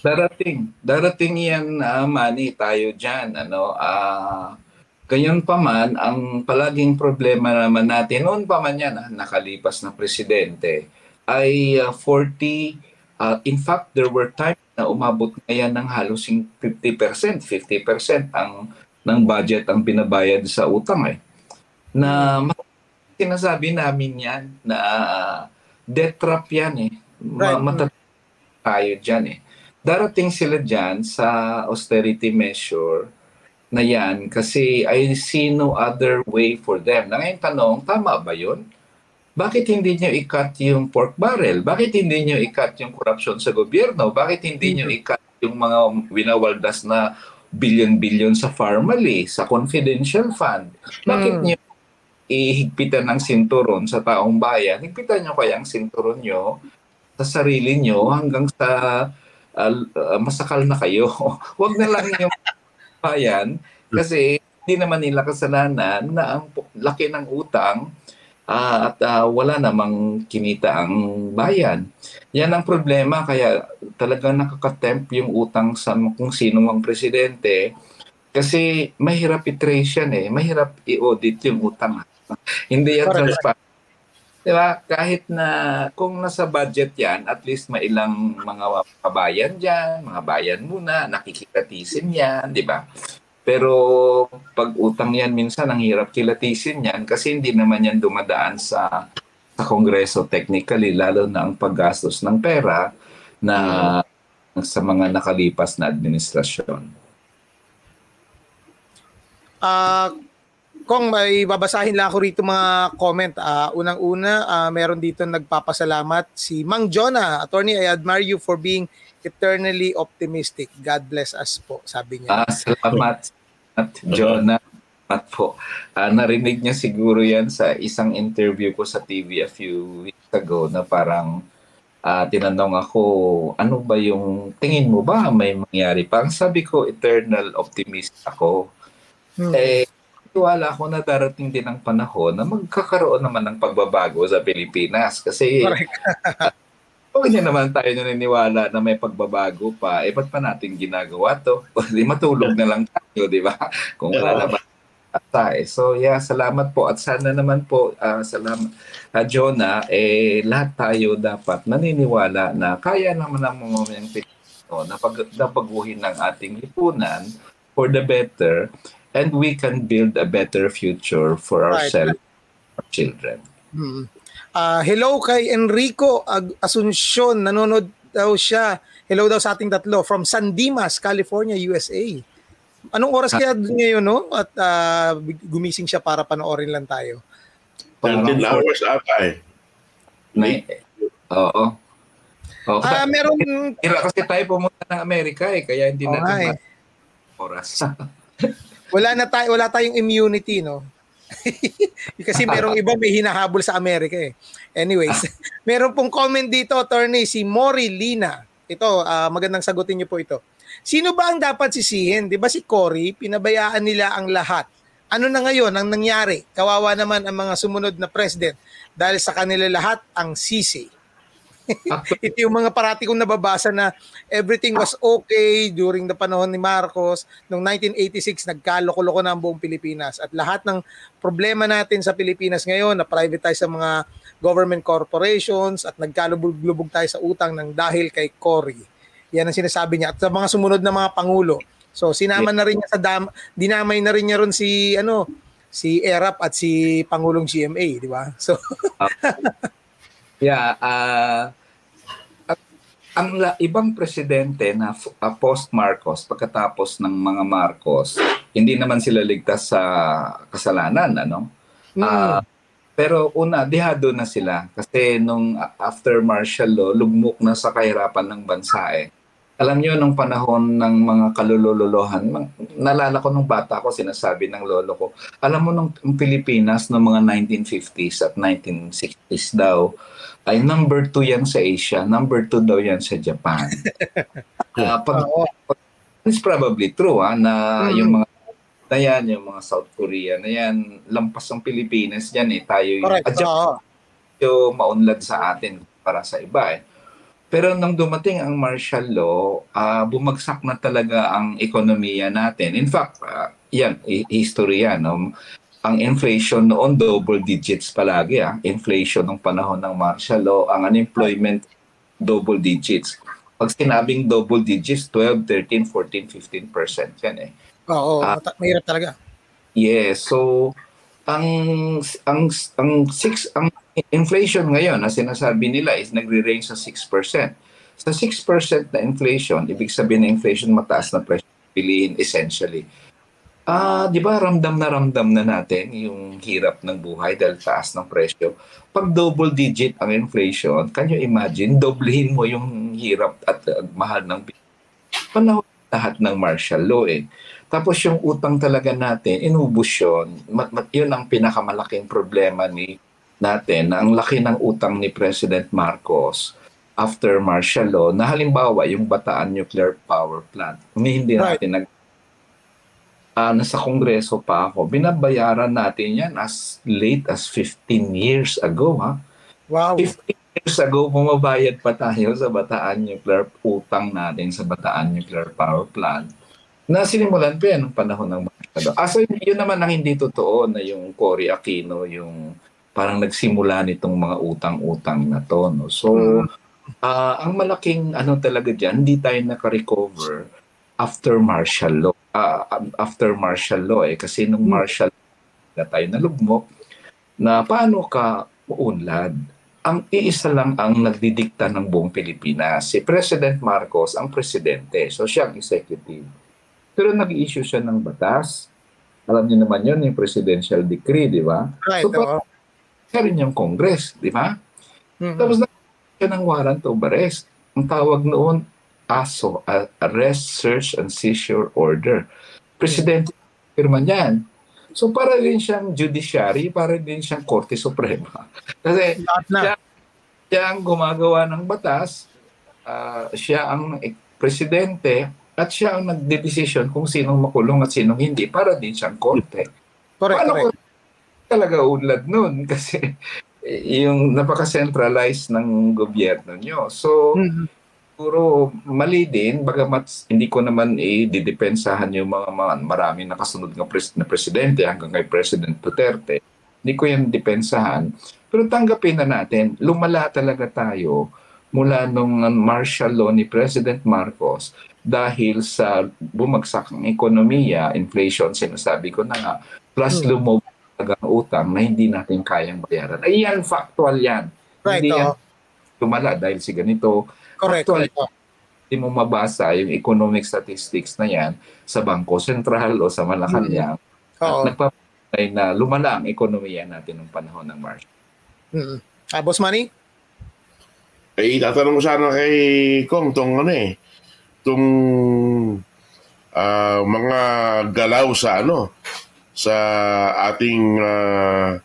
Darating. Darating yan, uh, Manny, tayo dyan. Ano, ah... Uh, Gayon pa man, ang palaging problema naman natin, noon pa man yan, ah, nakalipas na presidente, ay uh, 40, uh, in fact, there were times na umabot na yan ng halos 50%, 50% ang ng budget ang binabayad sa utang eh. Na sinasabi namin yan na uh, debt trap yan eh. Right. Matat- tayo dyan eh. Darating sila dyan sa austerity measure na yan kasi I see no other way for them. Na ngayon tanong, tama ba yun? Bakit hindi nyo i-cut yung pork barrel? Bakit hindi nyo i-cut yung corruption sa gobyerno? Bakit hindi nyo mm-hmm. i-cut yung mga winawaldas na billion-billion sa Farmally, sa confidential fund? Bakit mm. nyo ihigpitan ng sinturon sa taong bayan? Higpitan nyo kaya ang sinturon nyo sa sarili nyo hanggang sa uh, uh, masakal na kayo. Huwag na lang yung bayan kasi hindi naman nila kasalanan na ang laki ng utang uh, at uh, wala namang kinita ang bayan. Yan ang problema kaya talagang nakakatempt yung utang sa kung sino mang presidente kasi mahirap i-trace yan eh. Mahirap i-audit yung utang. Hindi yan transparent. Di ba? Kahit na kung nasa budget yan, at least mailang mga kabayan dyan, mga bayan muna, nakikilatisin yan, di ba? Pero pag utang yan, minsan ang hirap kilatisin yan kasi hindi naman yan dumadaan sa sa Kongreso technically, lalo na ang paggastos ng pera na sa mga nakalipas na administrasyon. Ah, uh, kung may babasahin lang ako rito mga comment. Uh, Unang-una, uh, meron dito nagpapasalamat si Mang Jonah. Attorney, I admire you for being eternally optimistic. God bless us po, sabi niya. Ah, salamat, at Jonah. At po, uh, narinig niya siguro yan sa isang interview ko sa TV a few weeks ago na parang uh, tinanong ako, ano ba yung tingin mo ba may mangyari pa? Ang sabi ko, eternal optimist ako. Hmm. Eh, tiwala ako na darating din ang panahon na magkakaroon naman ng pagbabago sa Pilipinas. Kasi Huwag niya naman tayo naniniwala na may pagbabago pa. Eh, ba't pa natin ginagawa to? Di matulog na lang tayo, di ba? Kung lalabas tayo. So, yeah, salamat po. At sana naman po, uh, salamat, uh, Jonah, eh, lahat tayo dapat naniniwala na kaya naman ang mga Pilipino na, pag, na paguhin ng ating lipunan for the better and we can build a better future for ourselves right. our children. Hmm. Uh, hello kay Enrico Ag- Asuncion, nanonood daw siya. Hello daw sa ating tatlo from San Dimas, California, USA. Anong oras kaya ngayon, no? At uh, gumising siya para panoorin lang tayo. 13 hours ata eh. May, oo. Oh, ah, meron... Kira kasi tayo pumunta ng Amerika eh, kaya hindi oh, natin eh. oras. wala na tayo wala tayong immunity no? Kasi merong iba may hinahabol sa Amerika eh. Anyways meron pong comment dito attorney si Mori Lina. Ito uh, magandang sagutin niyo po ito. Sino ba ang dapat sisihin? Di ba si Cory? Pinabayaan nila ang lahat. Ano na ngayon ang nangyari? Kawawa naman ang mga sumunod na president dahil sa kanila lahat ang sisi ito yung mga parati kong nababasa na everything was okay during the panahon ni Marcos. Noong 1986, nagkaloko-loko na ang buong Pilipinas. At lahat ng problema natin sa Pilipinas ngayon, na privatize sa mga government corporations at nagkalubog-lubog tayo sa utang ng dahil kay Cory. Yan ang sinasabi niya. At sa mga sumunod na mga pangulo. So sinama na rin niya sa dam, dinamay na rin niya ron si ano, si Erap at si Pangulong GMA, di ba? So Yeah, uh, ang la, ibang presidente na uh, post-Marcos, pagkatapos ng mga Marcos, hindi naman sila ligtas sa kasalanan, ano? Mm. Uh, pero una, dihado na sila kasi nung after martial law, lugmok na sa kahirapan ng bansa eh. Alam niyo nung panahon ng mga kalulululohan, nalala ko nung bata ko, sinasabi ng lolo ko, alam mo nung Pilipinas noong mga 1950s at 1960s daw, ay number 2 yan sa Asia, number 2 daw yan sa Japan. uh, pag, it's probably true ha, na mm. yung mga na yan, yung mga South Korea na yan, lampas ang Pilipinas yan eh. Tayo yung, Correct. Uh, yung maunlad sa atin para sa iba eh. Pero nang dumating ang martial law, uh, bumagsak na talaga ang ekonomiya natin. In fact, uh, yan, history yan. No? Ang inflation noon double digits palagi ah. Inflation ng panahon ng martial law, ang unemployment double digits. Pag sinabing double digits, 12, 13, 14, 15% yan eh. Oo, uh, mahirap talaga. Yes, so ang ang ang six ang inflation ngayon na sinasabi nila is nagre-range sa 6%. Sa 6% na inflation, ibig sabihin na inflation mataas na presyo piliin essentially Ah, 'di ba ramdam na ramdam na natin yung hirap ng buhay dahil taas ng presyo. Pag double digit ang inflation, can you imagine doblehin mo yung hirap at uh, mahal ng panahon lahat ng martial law eh. Tapos yung utang talaga natin, inubos yun. Mat, mat, yun ang pinakamalaking problema ni natin na ang laki ng utang ni President Marcos after martial law na halimbawa yung Bataan Nuclear Power Plant. Hindi natin right. nag uh, nasa kongreso pa ako, binabayaran natin yan as late as 15 years ago. Ha? Wow. 15 years ago, bumabayad pa tayo sa Bataan Nuclear, utang natin sa Bataan Nuclear Power Plant. Na sinimulan pa yan ng panahon ng Marcelo. Ah, so yun naman ang hindi totoo na yung Cory Aquino, yung parang nagsimula nitong mga utang-utang na to. No? So, uh, ang malaking ano talaga dyan, hindi tayo naka-recover after martial law. Uh, after martial law eh. Kasi nung hmm. martial na tayo nalugmok, na paano ka uunlad? Ang iisa lang ang nagdidikta ng buong Pilipinas. Si President Marcos ang presidente. So siya ang executive. Pero nag-issue siya ng batas. Alam niyo naman yun, yung presidential decree, di ba? Right. So, oh siya rin yung Congress, di ba? Mm-hmm. Tapos na siya ng warrant of arrest. Ang tawag noon, ASO, Arrest, Search, and Seizure Order. Presidente, pirma niyan. So para din siyang judiciary, para din siyang Korte Suprema. Kasi siya, siya ang gumagawa ng batas, uh, siya ang presidente, at siya ang nagde-decision kung sinong makulong at sinong hindi para din siyang korte. Correct, Paano correct talaga unlad nun kasi yung napaka-centralized ng gobyerno nyo. So, mm-hmm. Siguro mali din, bagamat hindi ko naman i-didepensahan yung mga, mga marami nakasunod ng pres- na presidente hanggang kay President Duterte. Hindi ko yan depensahan. Pero tanggapin na natin, lumala talaga tayo mula nung martial law ni President Marcos dahil sa bumagsak ng ekonomiya, inflation, sinasabi ko na nga, plus hmm. lumob talagang utang na hindi natin kayang bayaran. Ay yan, factual yan. Right, hindi oh. yan tumala dahil si ganito. Correct. Factual, correct. Hindi mo mabasa yung economic statistics na yan sa Bangko Sentral o sa Malacanang. Mm. At nagpapalay na lumala ang ekonomiya natin ng panahon ng March. Mm-hmm. Ah, Boss Manny? Eh, tatanong ko sana kay Kong tong ano eh, tong uh, mga galaw sa ano, sa ating uh,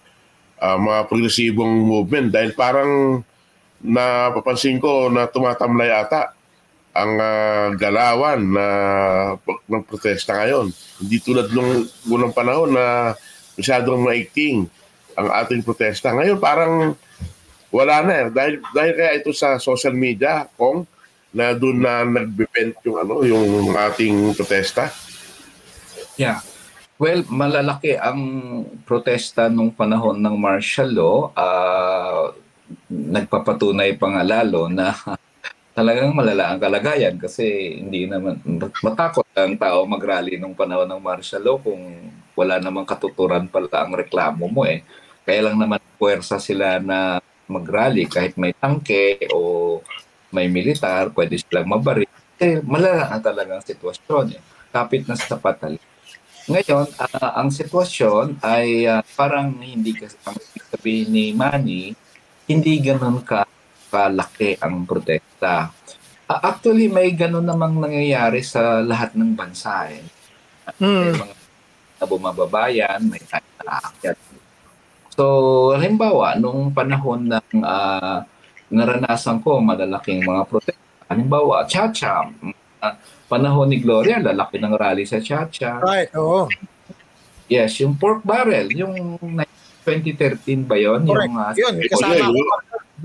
uh, mga progresibong movement dahil parang napapansin ko na tumatamlay ata ang uh, galawan na ng protesta ngayon. Hindi tulad nung unang panahon na masyadong maikting ang ating protesta. Ngayon parang wala na eh. Dahil, dahil kaya ito sa social media, kung na doon na nagbe-vent yung ano yung ating protesta. Yeah. Well, malalaki ang protesta nung panahon ng martial law. Uh, nagpapatunay pa lalo na talagang malala ang kalagayan kasi hindi naman matakot ang tao magrally nung panahon ng martial law kung wala namang katuturan pala ang reklamo mo eh. Kaya lang naman puwersa sila na magrally kahit may tangke o may militar, pwede silang mabaril. Eh, malala na talagang sitwasyon eh. Kapit na sa patal. Ngayon, uh, ang sitwasyon ay uh, parang hindi kasi ang sabihin ni Manny, hindi ganun ka kalaki ang protesta. Uh, actually, may ganun namang nangyayari sa lahat ng bansa. Eh. Hmm. May mga na bumababayan, may tayo na aakyat. So, halimbawa, nung panahon ng uh, naranasan ko malalaking mga protesta, halimbawa, Chacha, uh, panahon ni Gloria, lalaki ng rally sa Chacha. Right, oo. Yes, yung pork barrel, yung 2013 ba yon Correct. Yung, uh, yun, kasama ko.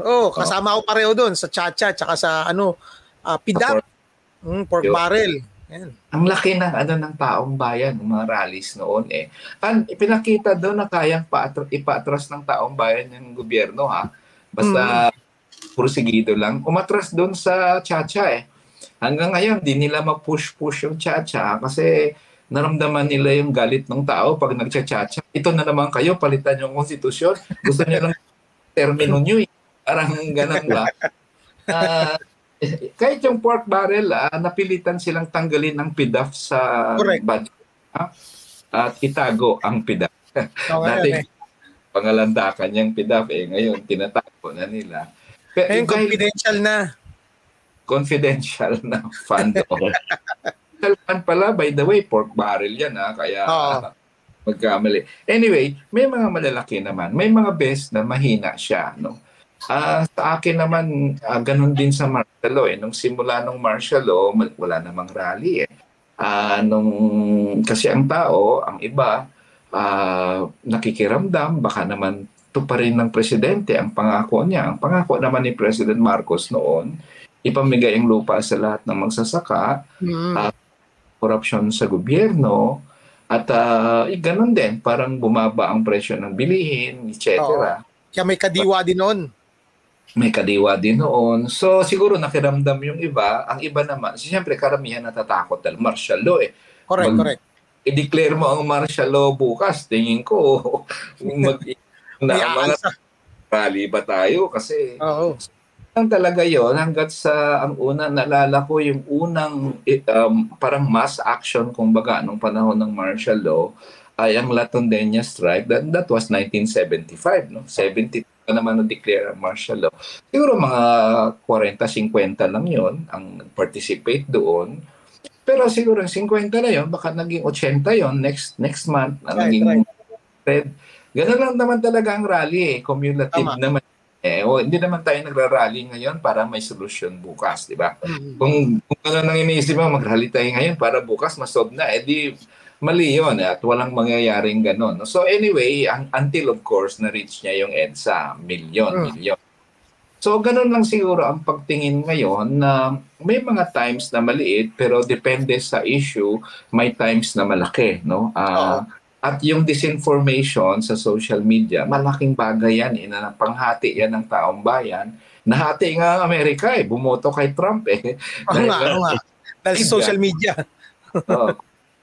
Oh, kasama ko pareho doon sa Chacha tsaka sa ano, uh, Pidap. Pork, mm, pork yun. barrel. Yan. Ang laki ng ano ng taong bayan, ng mga rallies noon eh. Ang ipinakita doon na kayang paatras, ipaatras ng taong bayan ng gobyerno ha. Basta mm. pursigido lang. Umatras doon sa Chacha eh hanggang ngayon, di nila ma-push-push yung cha-cha kasi naramdaman nila yung galit ng tao pag nagcha-cha-cha. Ito na naman kayo, palitan yung konstitusyon. Gusto niya lang termino nyo eh. Parang ganun ba? Uh, kahit yung pork barrel, uh, napilitan silang tanggalin ng PIDAF sa Correct. budget. Uh, at itago ang PIDAF. Okay, Dati, okay. pangalandakan yung PIDAF eh. Ngayon, tinatago na nila. Pero, Ngayon, confidential na confidential na fund. fund pala, by the way, pork barrel yan ha, kaya oh. magkamali. Anyway, may mga malalaki naman. May mga best na mahina siya. No? Uh, sa akin naman, uh, ganun din sa martial law. Eh. Nung simula ng martial law, wala namang rally. Eh. Uh, nung, kasi ang tao, ang iba, uh, nakikiramdam, baka naman to pa rin ng presidente ang pangako niya. Ang pangako naman ni President Marcos noon, ipamigay ang lupa sa lahat ng magsasaka, mm. uh, korupsyon sa gobyerno, at uh, ganun din, parang bumaba ang presyo ng bilihin, etc. Kaya may kadiwa din noon. May kadiwa din noon. So siguro nakiramdam yung iba. Ang iba naman, siyempre karamihan natatakot dahil martial law eh. Correct, Mag, correct. I-declare mo ang martial law bukas, tingin ko mag na mga rally ba tayo kasi Oo. Ang talaga yon hanggat sa ang una nalala ko yung unang um, parang mass action kumbaga nung panahon ng martial law ay ang Latondenya strike that, that was 1975 no 70 pa naman na declare ang martial law siguro mga 40 50 lang yon ang participate doon pero siguro 50 na yon baka naging 80 yon next next month na right, naging right. Ganun lang naman talaga ang rally eh. Cumulative Tama. naman eh, o, hindi naman tayo nagra-rally ngayon para may solusyon bukas, di ba? Mm-hmm. Kung, kung ano nang iniisip mo, mag-rally tayo ngayon para bukas masolve na, eh di mali yun eh, at walang mangyayaring ganon. So anyway, ang, until of course, na-reach niya yung EDSA, milyon, mm. milyon. So ganun lang siguro ang pagtingin ngayon na may mga times na maliit pero depende sa issue, may times na malaki, no? Uh, uh at yung disinformation sa social media, malaking bagay yan. Ina eh, panghati yan ng taong bayan. Nahati nga ang Amerika eh. Bumoto kay Trump eh. Oo nga, oo nga. Dahil social media. oh,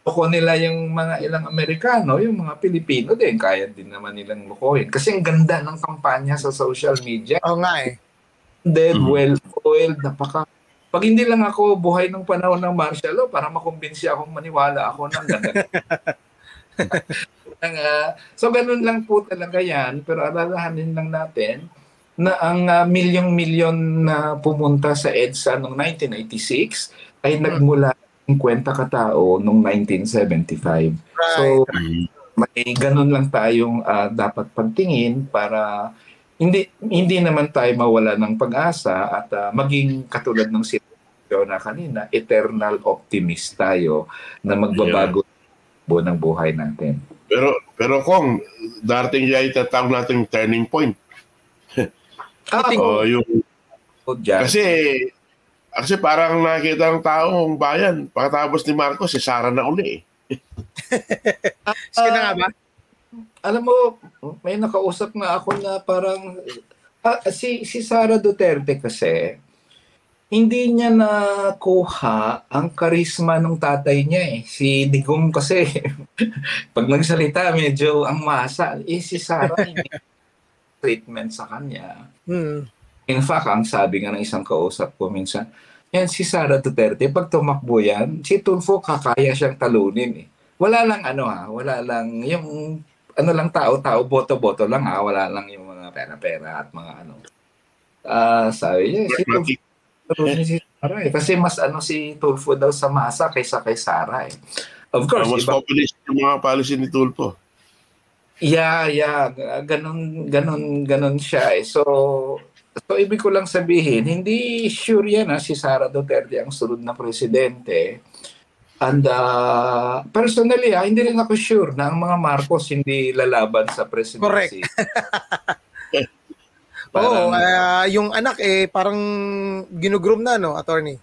loko nila yung mga ilang Amerikano, yung mga Pilipino din, kaya din naman nilang lukohin. Kasi ang ganda ng kampanya sa social media. Oo nga eh. Dead, mm-hmm. well-oiled, napaka pag hindi lang ako buhay ng panahon ng martial law para makumbinsi akong maniwala ako ng ganda. uh, so ganun lang po talaga yan. Pero alalahanin lang natin na ang uh, milyong-milyon na pumunta sa EDSA noong 1986 ay hmm. nagmula 50 katao noong 1975. Right. So may ganun lang tayong uh, dapat pagtingin para hindi hindi naman tayo mawala ng pag-asa at uh, maging katulad ng sitwasyon na kanina, eternal optimist tayo na magbabago yeah buo ng buhay natin. Pero pero kung darating yan itatawag natin turning point. ah, oh, yung kasi kasi parang nakita ng taong bayan pagkatapos ni Marcos si Sara na uli eh. Sino nga ba? Alam mo, may nakausap nga ako na parang uh, si si Sara Duterte kasi hindi niya nakuha ang karisma ng tatay niya eh. Si Digong kasi, pag nagsalita, medyo ang masa. Eh, si Sarah, hindi treatment sa kanya. Hmm. In fact, ang sabi nga ng isang kausap ko minsan, yan si Sara Duterte, pag tumakbo yan, si Tulfo kakaya siyang talunin eh. Wala lang ano ha, wala lang yung ano lang tao-tao, boto-boto lang ha, wala lang yung mga pera-pera at mga ano. Ah, uh, sabi niya, si Tulfo, si Sara eh. Kasi mas ano si Tulfo daw sa masa kaysa kay Sara eh. Of course, uh, mas iba, populist yung mga policy ni Tulfo. Yeah, yeah, ganun ganun ganun siya eh. So so ibig ko lang sabihin, hindi sure yan ha, si Sara Duterte ang sunod na presidente. And uh, personally, ha, hindi rin ako sure na ang mga Marcos hindi lalaban sa presidency. Correct. Parang, Oo, uh, yung anak eh parang ginugroom na no, attorney.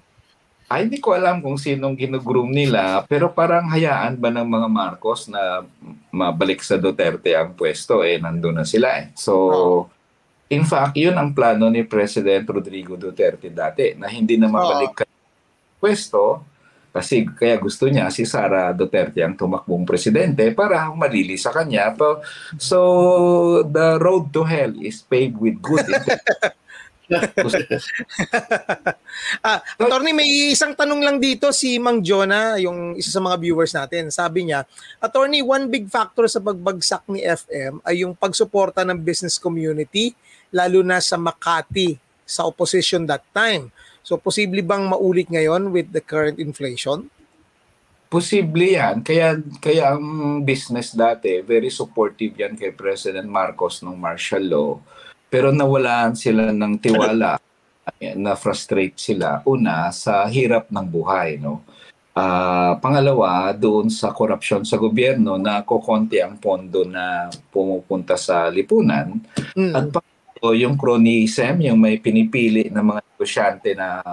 Ay, hindi ko alam kung sinong ginugroom nila, pero parang hayaan ba ng mga Marcos na mabalik sa Duterte ang pwesto, eh, nandun na sila eh. So, oh. in fact, yun ang plano ni President Rodrigo Duterte dati, na hindi na mabalik oh. pwesto, kasi kaya gusto niya si Sara Duterte ang tumakbong presidente para malili sa kanya. So, the road to hell is paved with good ah, attorney, may isang tanong lang dito si Mang Jonah, yung isa sa mga viewers natin. Sabi niya, Attorney, one big factor sa pagbagsak ni FM ay yung pagsuporta ng business community, lalo na sa Makati, sa opposition that time. So posible bang maulit ngayon with the current inflation? Posible yan. Kaya, kaya ang business dati, very supportive yan kay President Marcos ng martial law. Pero nawalan sila ng tiwala, na frustrate sila. Una, sa hirap ng buhay. No? Uh, pangalawa, doon sa korupsyon sa gobyerno na kukonti ang pondo na pumupunta sa lipunan. Mm. At pang- yung cronyism, yung may pinipili ng mga negosyante na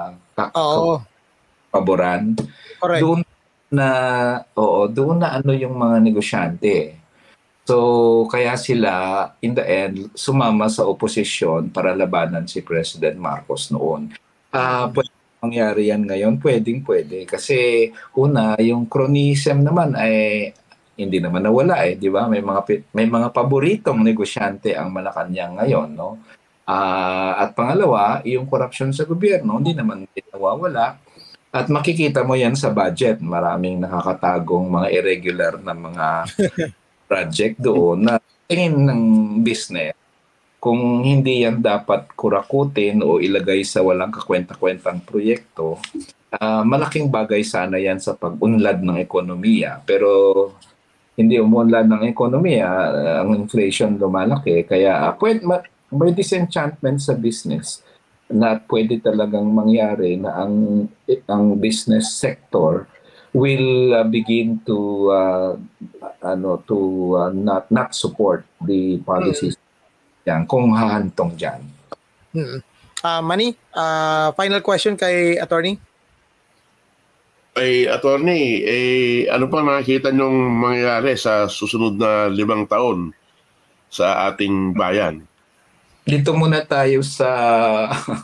Oo. paboran. Correct. Doon na oo, doon na ano yung mga negosyante. So, kaya sila, in the end, sumama sa oposisyon para labanan si President Marcos noon. Uh, pwede mangyari yan ngayon? Pwedeng pwede. Kasi, una, yung cronyism naman ay hindi naman nawala eh, di ba? May mga may mga paboritong negosyante ang Malacanang ngayon, no? Uh, at pangalawa, yung corruption sa gobyerno, hindi naman nawawala. At makikita mo yan sa budget. Maraming nakakatagong mga irregular na mga project doon na tingin ng business kung hindi yan dapat kurakutin o ilagay sa walang kakwenta-kwentang proyekto, uh, malaking bagay sana yan sa pag-unlad ng ekonomiya. Pero hindi umunlad ng ekonomiya, uh, ang inflation lumalaki. Kaya uh, pwede, may disenchantment sa business na pwede talagang mangyari na ang ang business sector will uh, begin to uh, ano to uh, not not support the policies mm. yan kung hahantong diyan. Hmm. Uh, Manny, uh, final question kay attorney. Ay, attorney, eh, ano pa nakikita niyong mangyayari sa susunod na limang taon sa ating bayan? Dito muna tayo sa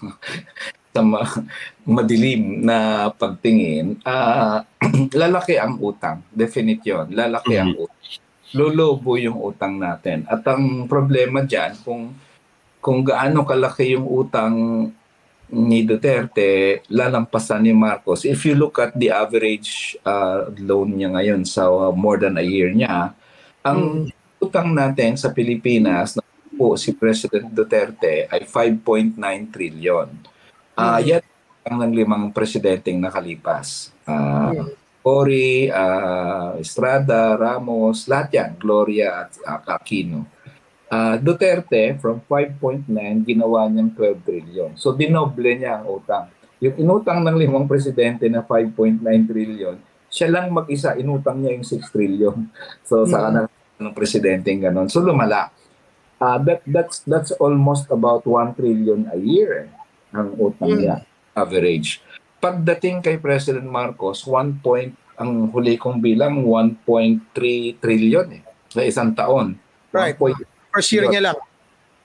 sa ma- madilim na pagtingin, uh, lalaki ang utang. Definite yun. Lalaki mm-hmm. ang utang. Lulubo yung utang natin. At ang problema dyan, kung, kung gaano kalaki yung utang ni Duterte, lalampasan ni Marcos. If you look at the average uh, loan niya ngayon sa uh, more than a year niya, ang mm. utang natin sa Pilipinas na po si President Duterte ay 5.9 trillion. Uh, yan ang ng limang presidenteng nakalipas. Uh, Cory, uh, Estrada, Ramos, lahat yan, Gloria at uh, Aquino. Uh, Duterte, from 5.9, ginawa niyang 12 trillion. So, dinoble niya ang utang. Yung inutang ng limang presidente na 5.9 trillion, siya lang mag-isa, inutang niya yung 6 trillion. So, sa kanang ng presidente ganon. So, lumala. Uh, that, that's, that's almost about 1 trillion a year. Eh ang utang mm. niya, average. Pagdating kay President Marcos, 1 point, ang huli kong bilang 1.3 trillion eh, sa isang taon. Right. Point, First year niya lang.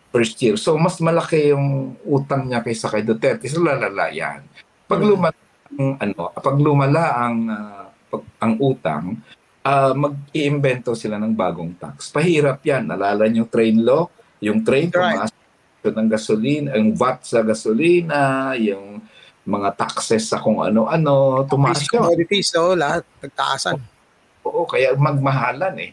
First year. So, mas malaki yung utang niya kaysa kay Duterte. So, lalala yan. Pag mm. lumala ang, ano, pag lumala ang, uh, pag, ang utang, uh, mag-iimbento sila ng bagong tax. Pahirap yan. Nalala niyo train law? Yung train, right. pumasok ng gasolina, ang VAT sa gasolina, yung mga taxes sa kung ano-ano, tumaas yun. Commodities, oh, lahat, nagtaasan. Oo, kaya magmahalan eh.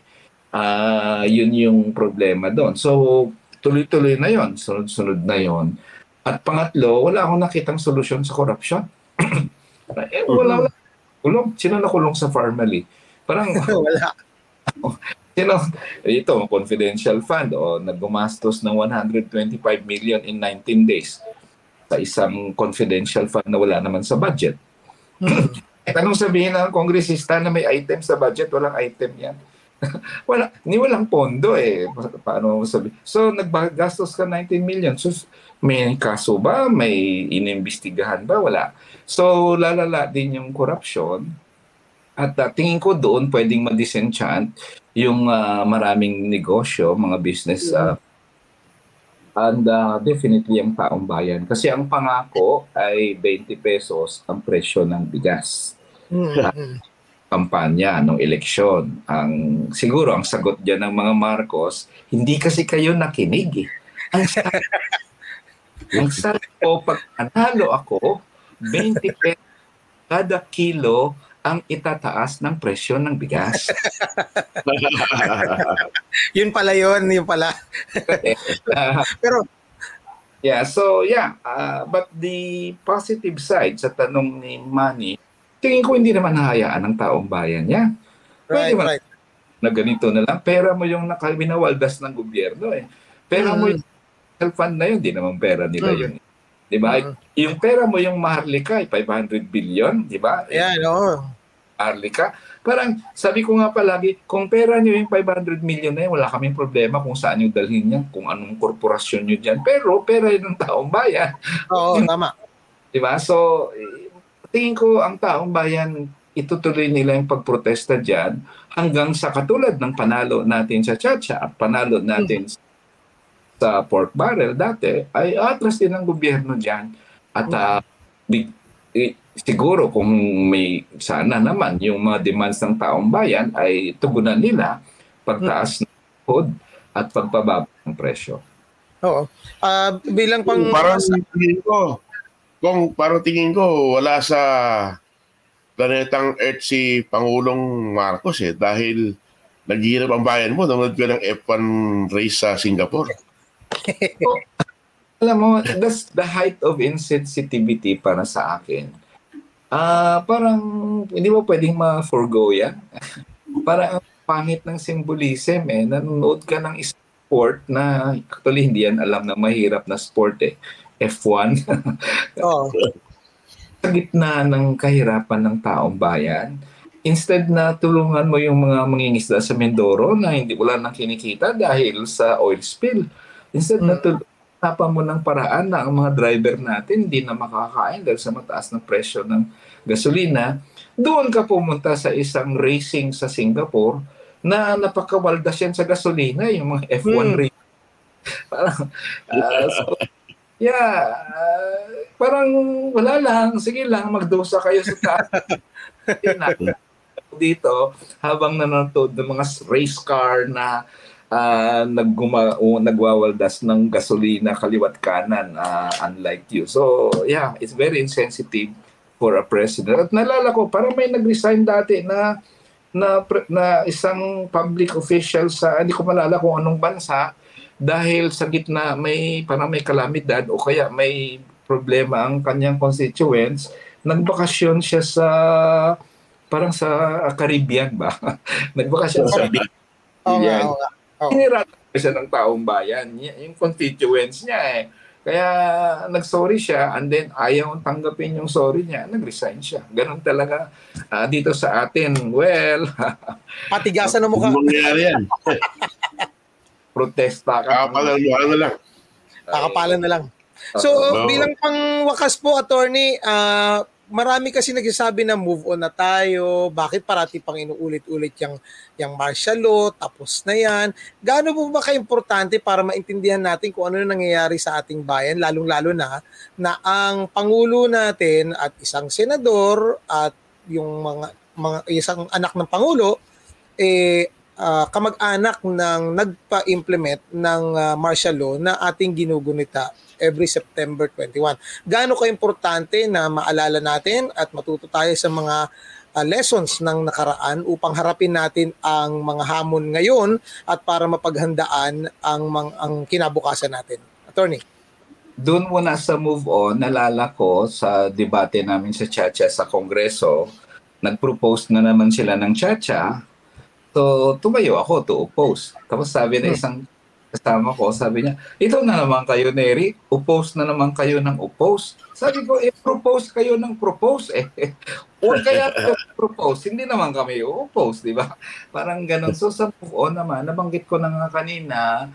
Uh, yun yung problema doon. So, tuloy-tuloy na yon sunod-sunod na yon At pangatlo, wala akong nakitang solusyon sa corruption. eh, wala, wala. Kulong. Sino nakulong sa Farmally? Parang, wala. know, ito, confidential fund, o naggumastos ng 125 million in 19 days sa isang confidential fund na wala naman sa budget. Hmm. Eh, anong sabihin ng kongresista na may item sa budget? Walang item yan. wala, ni walang pondo eh. Paano sabi? So, naggastos ka 19 million. So, may kaso ba? May inimbestigahan ba? Wala. So, lalala din yung corruption. At uh, tingin ko doon pwedeng ma-disenchant yung uh, maraming negosyo, mga business uh, and uh, definitely ang taong bayan. Kasi ang pangako ay 20 pesos ang presyo ng bigas. Mm-hmm. Kampanya ng eleksyon. Ang siguro ang sagot diyan ng mga Marcos, hindi kasi kayo nakinig eh. Ang sarap, ang pag analo ako, 20 pesos kada kilo ang itataas ng presyo ng bigas. yun pala yun, yun pala. Pero Yeah, so yeah, uh, but the positive side sa tanong ni Manny, tingin ko hindi naman hahayaan ng taong bayan niya. Pwede right, right. na ganito na lang. Pera mo yung nakawinawaldas ng gobyerno eh. Pera mm. mo yung fund na yun, di naman pera nila mm. yun. Di ba? Mm. Yung pera mo yung Maharlika, 500 billion, di ba? Yeah, no. Maharlika. Parang sabi ko nga palagi, kung pera nyo yung 500 million na yun, wala kaming problema kung saan nyo dalhin yan, kung anong korporasyon nyo dyan. Pero pera yun ng taong bayan. Oo, tama. Di ba? So, tingin ko ang taong bayan itutuloy nila yung pagprotesta dyan hanggang sa katulad ng panalo natin sa Chacha at panalo natin hmm. sa pork barrel dati, ay atras din ng gobyerno dyan. At uh, di, eh, siguro kung may sana naman yung mga demands ng taong bayan ay tugunan nila pagtaas ng food at pagpababa ng presyo. Oo. Uh, bilang pang... Parang tingin ko, kung parang tingin ko, wala sa planetang Earth si Pangulong Marcos eh dahil naghihirap ang bayan mo nanood ka ng F1 race sa Singapore. alam mo, that's the height of insensitivity para sa akin. Ah, uh, parang hindi mo pwedeng ma-forgo yan. parang pangit ng symbolism eh. Nanonood ka ng sport na actually hindi yan alam na mahirap na sport eh. F1. oh sa gitna ng kahirapan ng taong bayan, instead na tulungan mo yung mga mangingisda sa Mindoro na hindi wala nang kinikita dahil sa oil spill, instead na tulungan mo ng paraan na ang mga driver natin hindi na makakain dahil sa mataas ng presyo ng gasolina, doon ka pumunta sa isang racing sa Singapore na napakawaldas yan sa gasolina, yung mga F1 hmm. racing. Parang, uh, so, Yeah, uh, parang wala lang. Sige lang, magdosa kayo sa taas. dito habang nanonood ng mga race car na uh, nagguma, uh, nagwawaldas ng gasolina kaliwat kanan uh, unlike you. So, yeah, it's very insensitive for a president. At nalala ko, parang may nag-resign dati na na na isang public official sa hindi ko malala kung anong bansa dahil sa gitna may parang may kalamidad o kaya may problema ang kanyang constituents, nagbakasyon siya sa parang sa Caribbean ba? nagbakasyon sa Big Oh, oh, oh. siya ng taong bayan. Yung constituents niya eh. Kaya nag-sorry siya and then ayaw tanggapin yung sorry niya, nag-resign siya. Ganun talaga uh, dito sa atin. Well, patigasan ng mukha. Mangyari yan. protesta ka. Kakapalan mo, ano lang. Kakapalan na lang. So, uh, bilang pang wakas po, attorney, uh, marami kasi nagsasabi na move on na tayo, bakit parati pang inuulit-ulit yung, yung martial law, tapos na yan. Gaano po ba ka-importante para maintindihan natin kung ano na nangyayari sa ating bayan, lalong-lalo na na ang Pangulo natin at isang senador at yung mga, mga isang anak ng Pangulo, eh, uh, kamag-anak ng nagpa-implement ng uh, martial law na ating ginugunita every September 21. Gaano ka-importante na maalala natin at matuto tayo sa mga uh, lessons ng nakaraan upang harapin natin ang mga hamon ngayon at para mapaghandaan ang, mang, ang kinabukasan natin. Attorney. Doon muna sa move on, nalala ko sa debate namin sa Chacha sa Kongreso, nag-propose na naman sila ng Chacha So, tumayo ako to oppose. Tapos sabi na hmm. isang kasama ko, sabi niya, ito na naman kayo, Neri. Oppose na naman kayo ng oppose. Sabi ko, eh, propose kayo ng propose. Eh, huwag kaya propose. Hindi naman kami oppose, di ba? Parang ganun. So, sa move on naman, nabanggit ko na nga kanina,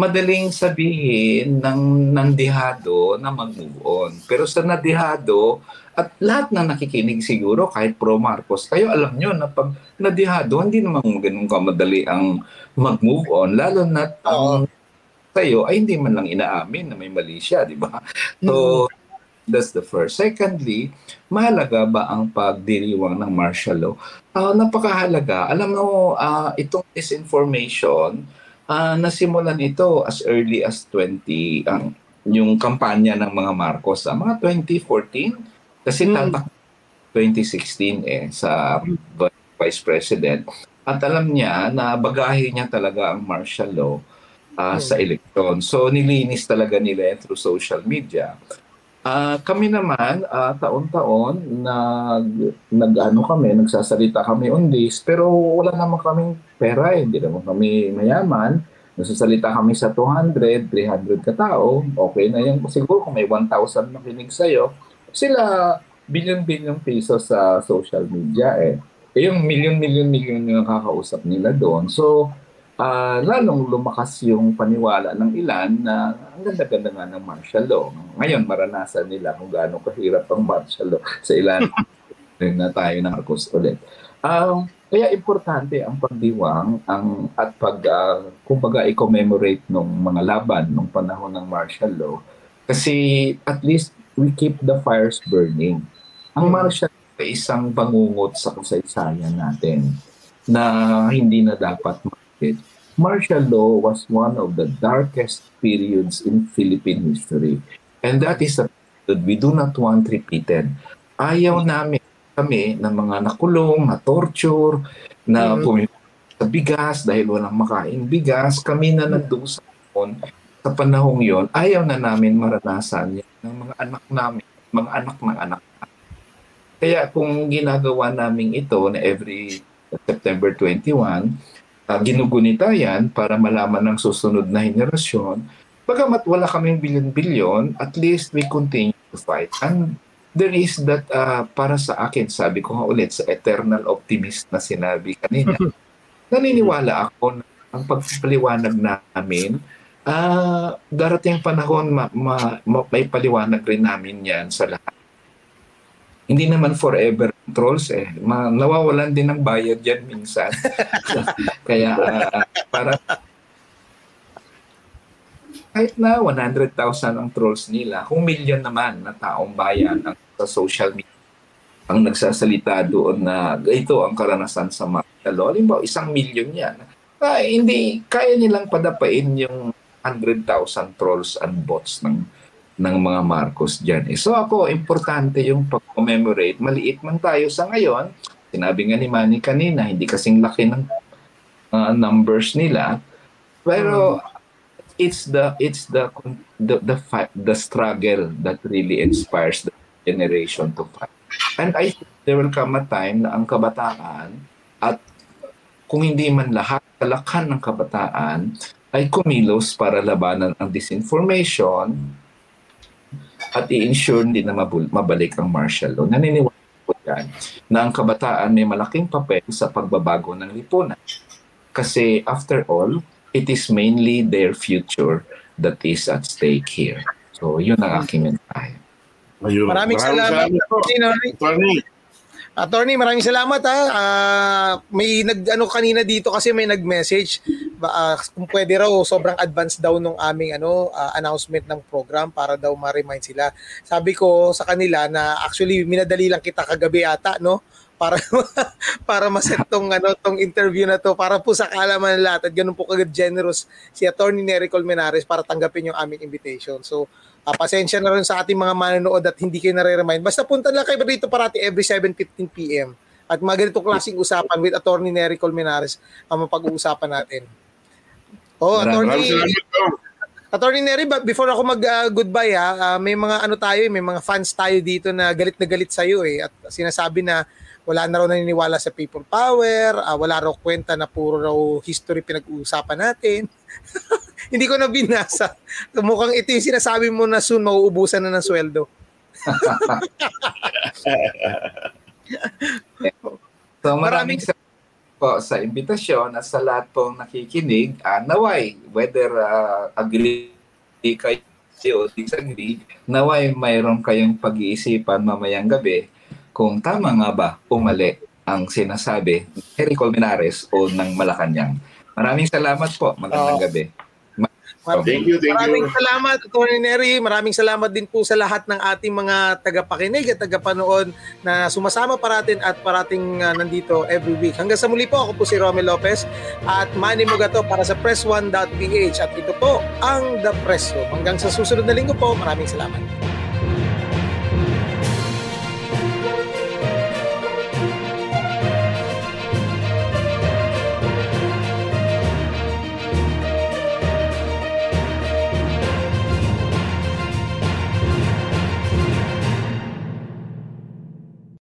madaling sabihin ng nandihado na mag-move on. Pero sa nadihado, at lahat na nakikinig siguro, kahit pro Marcos, kayo alam nyo na pag nadihado, hindi naman ganun kamadali ang mag-move on. Lalo na ang kayo ay hindi man lang inaamin na may mali siya, di ba? So, mm-hmm. that's the first. Secondly, mahalaga ba ang pagdiriwang ng martial law? Uh, napakahalaga. Alam mo, uh, itong disinformation, uh, nasimulan ito as early as 20 ang yung kampanya ng mga Marcos sa mga 2014 kasi mm. tatak 2016 eh sa vice president at alam niya na bagahe niya talaga ang martial law uh, mm. sa eleksyon. So nilinis talaga nila through social media. Uh, kami naman, uh, taon-taon, nag, nag, ano kami, nagsasalita kami on this, pero wala naman kaming pera eh. Hindi naman kami mayaman. Nagsasalita kami sa 200, 300 katao. Okay na yan. Siguro kung may 1,000 makinig sa'yo, sila billion-billion piso sa social media eh. Eh yung million-million-million yung nakakausap nila doon. So, uh, lalong lumakas yung paniwala ng ilan na ang ganda-ganda nga ng martial law. Ngayon, maranasan nila kung gaano kahirap ang martial law sa ilan. na tayo ng Marcos ulit. Uh, kaya importante ang pagdiwang ang at pag uh, kumbaga i-commemorate nung mga laban nung panahon ng martial law kasi at least we keep the fires burning. Ang martial law ay isang bangungot sa kasaysayan natin na hindi na dapat makit. Martial law was one of the darkest periods in Philippine history. And that is a period we do not want repeated. Ayaw namin kami ng mga nakulong, na torture, na mm-hmm. pumipili sa bigas dahil walang makain bigas. Kami na panahon, sa panahong yon ayaw na namin maranasan yan ng mga anak namin, mga anak ng anak Kaya kung ginagawa namin ito na every September 21, uh, ginugunita yan para malaman ng susunod na henerasyon, bagamat wala kaming bilyon-bilyon, at least we continue to fight. And there is that uh, para sa akin, sabi ko nga ulit sa eternal optimist na sinabi kanina, naniniwala ako na ang pagpaliwanag namin, uh, darating panahon ma, ma, ma, may paliwanag rin namin yan sa lahat. Hindi naman forever trolls eh. Ma, nawawalan din ng bayad yan minsan. Kaya uh, para kahit na 100,000 ang trolls nila, kung million naman na taong bayan ang sa social media ang nagsasalita doon na ito ang karanasan sa law. Halimbawa, isang million yan. Ah, hindi, kaya nilang padapain yung 100,000 trolls and bots ng ng mga Marcos dyan. Eh. So ako, importante yung pag-commemorate. Maliit man tayo sa ngayon. Sinabi nga ni Manny kanina, hindi kasing laki ng uh, numbers nila. Pero hmm it's the it's the the the, fight, the struggle that really inspires the generation to fight. And I think there will come a time na ang kabataan at kung hindi man lahat, kalakhan ng kabataan ay kumilos para labanan ang disinformation at i-ensure din na mabalik ang martial law. Naniniwala ko yan na ang kabataan may malaking papel sa pagbabago ng lipunan. Kasi after all, it is mainly their future that is at stake here. So, yun ang aking mensahe. Ayun. Maraming, maraming salamat. salamat Attorney. Attorney, maraming salamat ha. Uh, may nag ano kanina dito kasi may nag-message uh, kung pwede raw sobrang advanced daw nung aming ano uh, announcement ng program para daw ma-remind sila. Sabi ko sa kanila na actually minadali lang kita kagabi ata no para para maset tong ano tong interview na to para po sa kaalaman ng lahat at ganun po kagad generous si Attorney Nery Colmenares para tanggapin yung aming invitation. So uh, pasensya na rin sa ating mga manonood at hindi kayo nare-remind. Basta punta lang kayo dito parati every 7:15 PM at mga ganito klaseng usapan with Attorney Nery Colmenares ang mapag-uusapan natin. Oh, Attorney Attorney Nery, before ako mag-goodbye uh, ha, uh, may mga ano tayo, eh, may mga fans tayo dito na galit na galit sa iyo eh at sinasabi na wala na raw naniniwala sa people power, uh, wala raw kwenta na puro raw history pinag-uusapan natin. Hindi ko na binasa. Mukhang ito yung sinasabi mo na soon mauubusan na ng sweldo. so maraming salamat po sa imbitasyon at sa lahat pong nakikinig. Uh, naway, whether uh, agree kayo o disagree, naway mayroon kayong pag-iisipan mamayang gabi kung tama nga ba o mali ang sinasabi ni Eric Colmenares o ng Malacanang. Maraming salamat po. Magandang uh, gabi. Thank you, thank Maraming you. salamat, Tony Neri. Maraming salamat din po sa lahat ng ating mga tagapakinig at tagapanood na sumasama paratin at parating uh, nandito every week. Hanggang sa muli po, ako po si Romel Lopez at Manny Mugato para sa press1.ph at ito po ang The Press Room. Hanggang sa susunod na linggo po, maraming salamat.